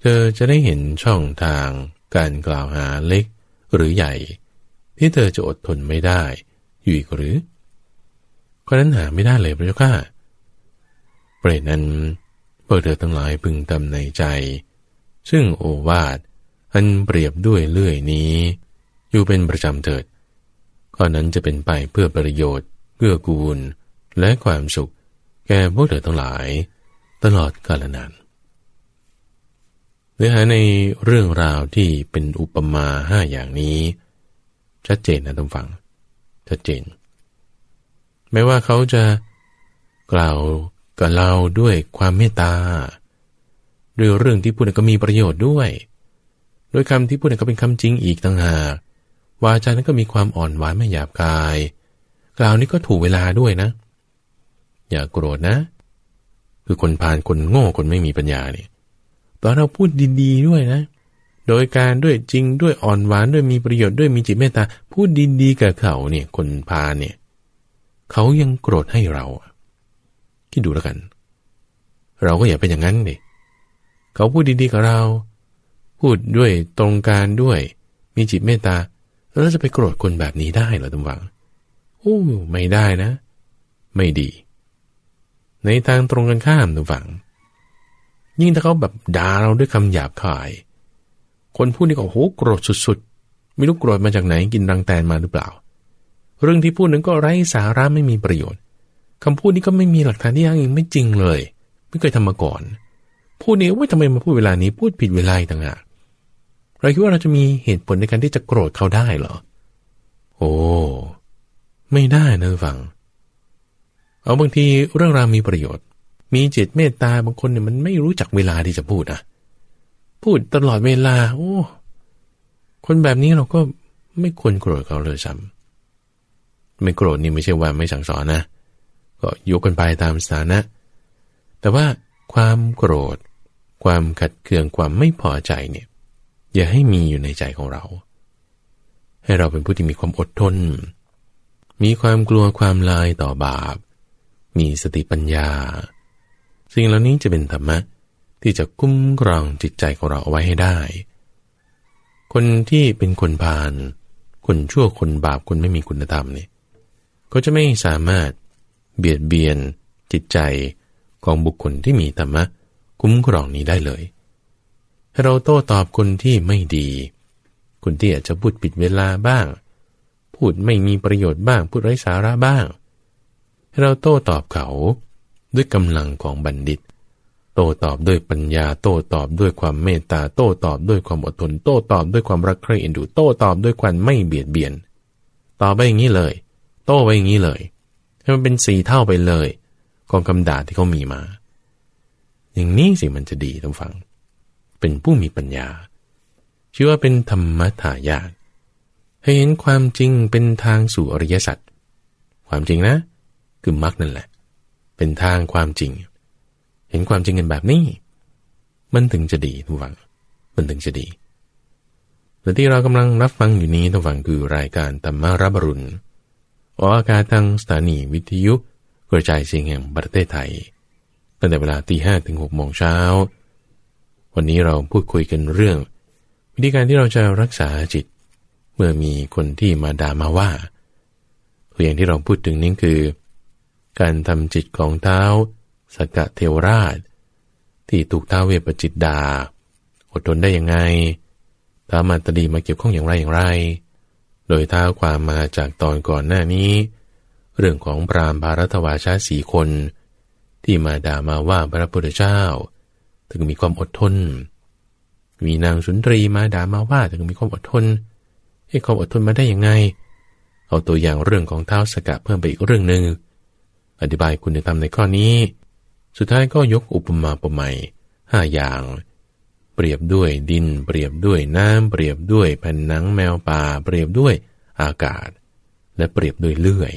เธอจะได้เห็นช่องทางการกล่าวหาเล็กหรือใหญ่ ที่เธอจะอดทนไม่ได้ อยู่อีกหรือ ก็นั้นหาไม่ได้เลยพระเจ้าค่ะเปรตนั้นพวกเธอทั้งหลายพึงทำในใจ ซึ่งโอวาทอันเปรียบด้วยเลื่อยนี้ อยู่เป็นประจำเถิดข้อนั้นจะเป็นไปเพื่อประโยชน์ เพื่อกูล และความสุข แก่พวกเธอทั้งหลาย ตลอดกาลนานเนื้อหาในเรื่องราวที่เป็นอุปมาห้าอย่างนี้ ชัดเจนนะท่านฟัง ชัดเจน ไม่ว่าเขาจะกล่าวกับเราด้วยความเมตตาด้วยเรื่องที่พูดก็มีประโยชน์ด้วย โดยคำที่พูดก็เป็นคำจริงอีกต่างหากวาจานั้นก็มีความอ่อนหวานไม่หยาบกาย กล่าวนี้ก็ถูกเวลาด้วยนะ อย่าโกรธนะ คือคนพานคนโง่คนไม่มีปัญญาเนี่ยตอนเราพูดดีๆด้วยนะ โดยการด้วยจริงด้วยอ่อนหวานด้วยมีประโยชน์ด้วยมีจิตเมตตาพูดดีๆกับเขาเนี่ยคนพาลเนี่ย เขายังโกรธให้เราคิดดูแล้วกัน เราก็อย่าเป็นอย่างนั้นดิเขาพูดดีๆกับเรา พูดด้วยตรงการด้วย มีจิตเมตตาแล้วจะไปโกรธคนแบบนี้ได้เหรอตุมวังโอ้ไม่ได้นะ ไม่ดี ในทางตรงกันข้ามตุมวัง ยิ่งถ้าเขาแบบด่าเราด้วยคำหยาบคาย คนพูดนี่ก็โหโกรธสุดๆ ไม่รู้โกรธมาจากไหนกินรังแตนมาหรือเปล่า เรื่องที่พูดนั้นก็ไร้สาระไม่มีประโยชน์คำพูดนี้ก็ไม่มีหลักฐานที่อ้างอิงไม่จริงเลย ไม่เคยทำมาก่อน พูดนี้ว่าทำไมมาพูดเวลานี้พูดผิดเวลาต่างหากเราคิดว่าเราจะมีเหตุผลในการที่จะโกรธเขาได้เหรอ โอ้ ไม่ได้นะฟัง เอาบางทีเรื่องราวมีประโยชน์ มีจิตเมตตาบางคนเนี่ยมันไม่รู้จักเวลาที่จะพูดนะพูดตลอดเวลา โอ้ คนแบบนี้เราก็ไม่ควรโกรธเขาเลยซ้ำ ไม่โกรธนี่ไม่ใช่ว่าไม่สั่งสอนนะ ก็ยกกันไปตามสถานะ แต่ว่าความโกรธ ความขัดเคืองความไม่พอใจเนี่ย อย่าให้มีอยู่ในใจของเรา ให้เราเป็นผู้ที่มีความอดทน มีความกลัวความลายต่อบาป มีสติปัญญา สิ่งเหล่านี้จะเป็นธรรมะที่จะคุ้มครองจิตใจของเราเอาไว้ให้ได้ คนที่เป็นคนพาลคนชั่วคนบาปคนไม่มีคุณธรรมเนี่ย ก็จะไม่สามารถเบียดเบียนจิตใจของบุคคลที่มีธรรมะคุ้มครองนี้ได้เลยให้เราโต้ตอบคนที่ไม่ดี คนที่อาจจะพูดปิดเวลาบ้าง พูดไม่มีประโยชน์บ้าง พูดไร้สาระบ้าง ให้เราโต้ตอบเขาด้วยกำลังของบัณฑิต โต้ตอบด้วยปัญญา โต้ตอบด้วยความเมตตา โต้ตอบด้วยความอดทน โต้ตอบด้วยความรักใคร่เอ็นดู โต้ตอบด้วยความไม่เบียดเบียนตอบไปอย่างนี้เลย โต้ไว้อย่างนี้เลยให้มันเป็นสีเท่าไปเลยกองคำด่าที่เขามีมา อย่างนี้สิมันจะดีท่านฟัง เป็นผู้มีปัญญา ชื่อว่าเป็นธรรมทายาทให้เห็นความจริงเป็นทางสู่อริยสัจความจริงนะ คือมรรคนั่นแหละ เป็นทางความจริง เห็นความจริงกันแบบนี้ มันถึงจะดีทุกฝัง มันถึงจะดีและที่เรากำลังรับฟังอยู่นี้ทุกฝังคือรายการธรรมารับรุณ ออกอากาศทางสถานีวิทยุกระจายเสียงแห่งประเทศไทย ตั้งแต่เวลาตีห้ถึงหกโมงเช้า วันนี้เราพูดคุยกันเรื่อง วิธีการที่เราจะรักษาจิต เมื่อมีคนที่มาด่ามาว่าตัวอย่างที่เราพูดถึงนี้คือ การทำจิตของเท้าสกะเทวราช ที่ถูกท้าเวปจิตดาอดทนได้ยังไงท้ามาตดีมาเกี่ยวข้องอย่างไรอย่างไร โดยท้าความมาจากตอนก่อนหน้านี้ เรื่องของปรามภารัตวาชาสีคน ที่มาด่ามาว่าพระพุทธเจ้า ถึงมีความอดทน มีนางสุนทรีมาด่ามาว่าถึงมีความอดทนให้ความอดทนมาได้ยังไง เอาตัวอย่างเรื่องของเท้าสกัดเพิ่มไปอีกเรื่องหนึ่งอธิบายคุณธรรมในข้อนี้ สุดท้ายก็ยกอุปมาประไมยห้าอย่าง เปรียบด้วยดิน เปรียบด้วยน้ำ เปรียบด้วยแผ่นหนังแมวป่า เปรียบด้วยอากาศ และเปรียบด้วยเลื่อย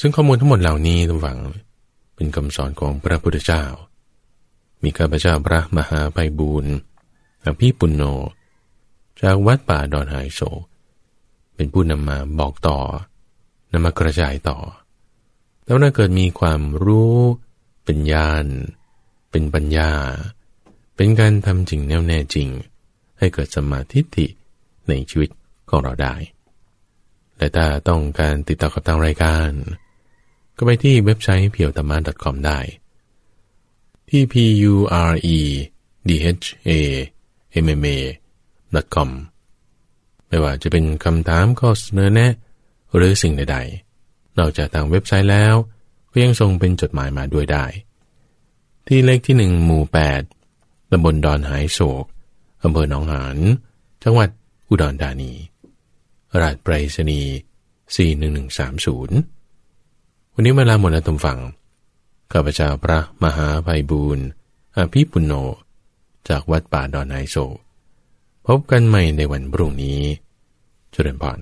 ซึ่งข้อมูลทั้งหมดเหล่านี้ทุกฝังเป็นคำสอนของพระพุทธเจ้า มีข้าพเจ้าพระมหาไพบูรณ์อภิปุณโญจากวัดป่าดอนหายโศกเป็นผู้นำมาบอกต่อนำมากระจายต่อ แล้วถ้าเกิดมีความรู้ เป็นญาณ เป็นปัญญา เป็นการทำจริงแน่วแน่จริง ให้เกิดสมาธิิในชีวิตของเราได้ และถ้าต้องการติดต่อกับทางรายการ ก็ไปที่เว็บไซต์เพียวธรรมะ .com ได้ ที่ p u r e d h a m m a com ไม่ว่าจะเป็นคำถามข้อเสนอแนะ หรือสิ่งใดๆ นอกจากทางเว็บไซต์แล้ว ก็ยังส่งเป็นจดหมายมาด้วยได้ ที่เลขที่หนึ่งหมู่ 8 ตำบลดอนหายโศกอำเภอหนองหานจังหวัดอุดรธานี รหัสไปรษณีย์41130 วันนี้เวลาหมดแล้วทุกฝัง ข้าพเจ้าพระมหาภัยบูรณ์อภิปุโน จากวัดป่าดอนไฮโศกพบกันใหม่ในวันพรุ่งนี้ เจริญพร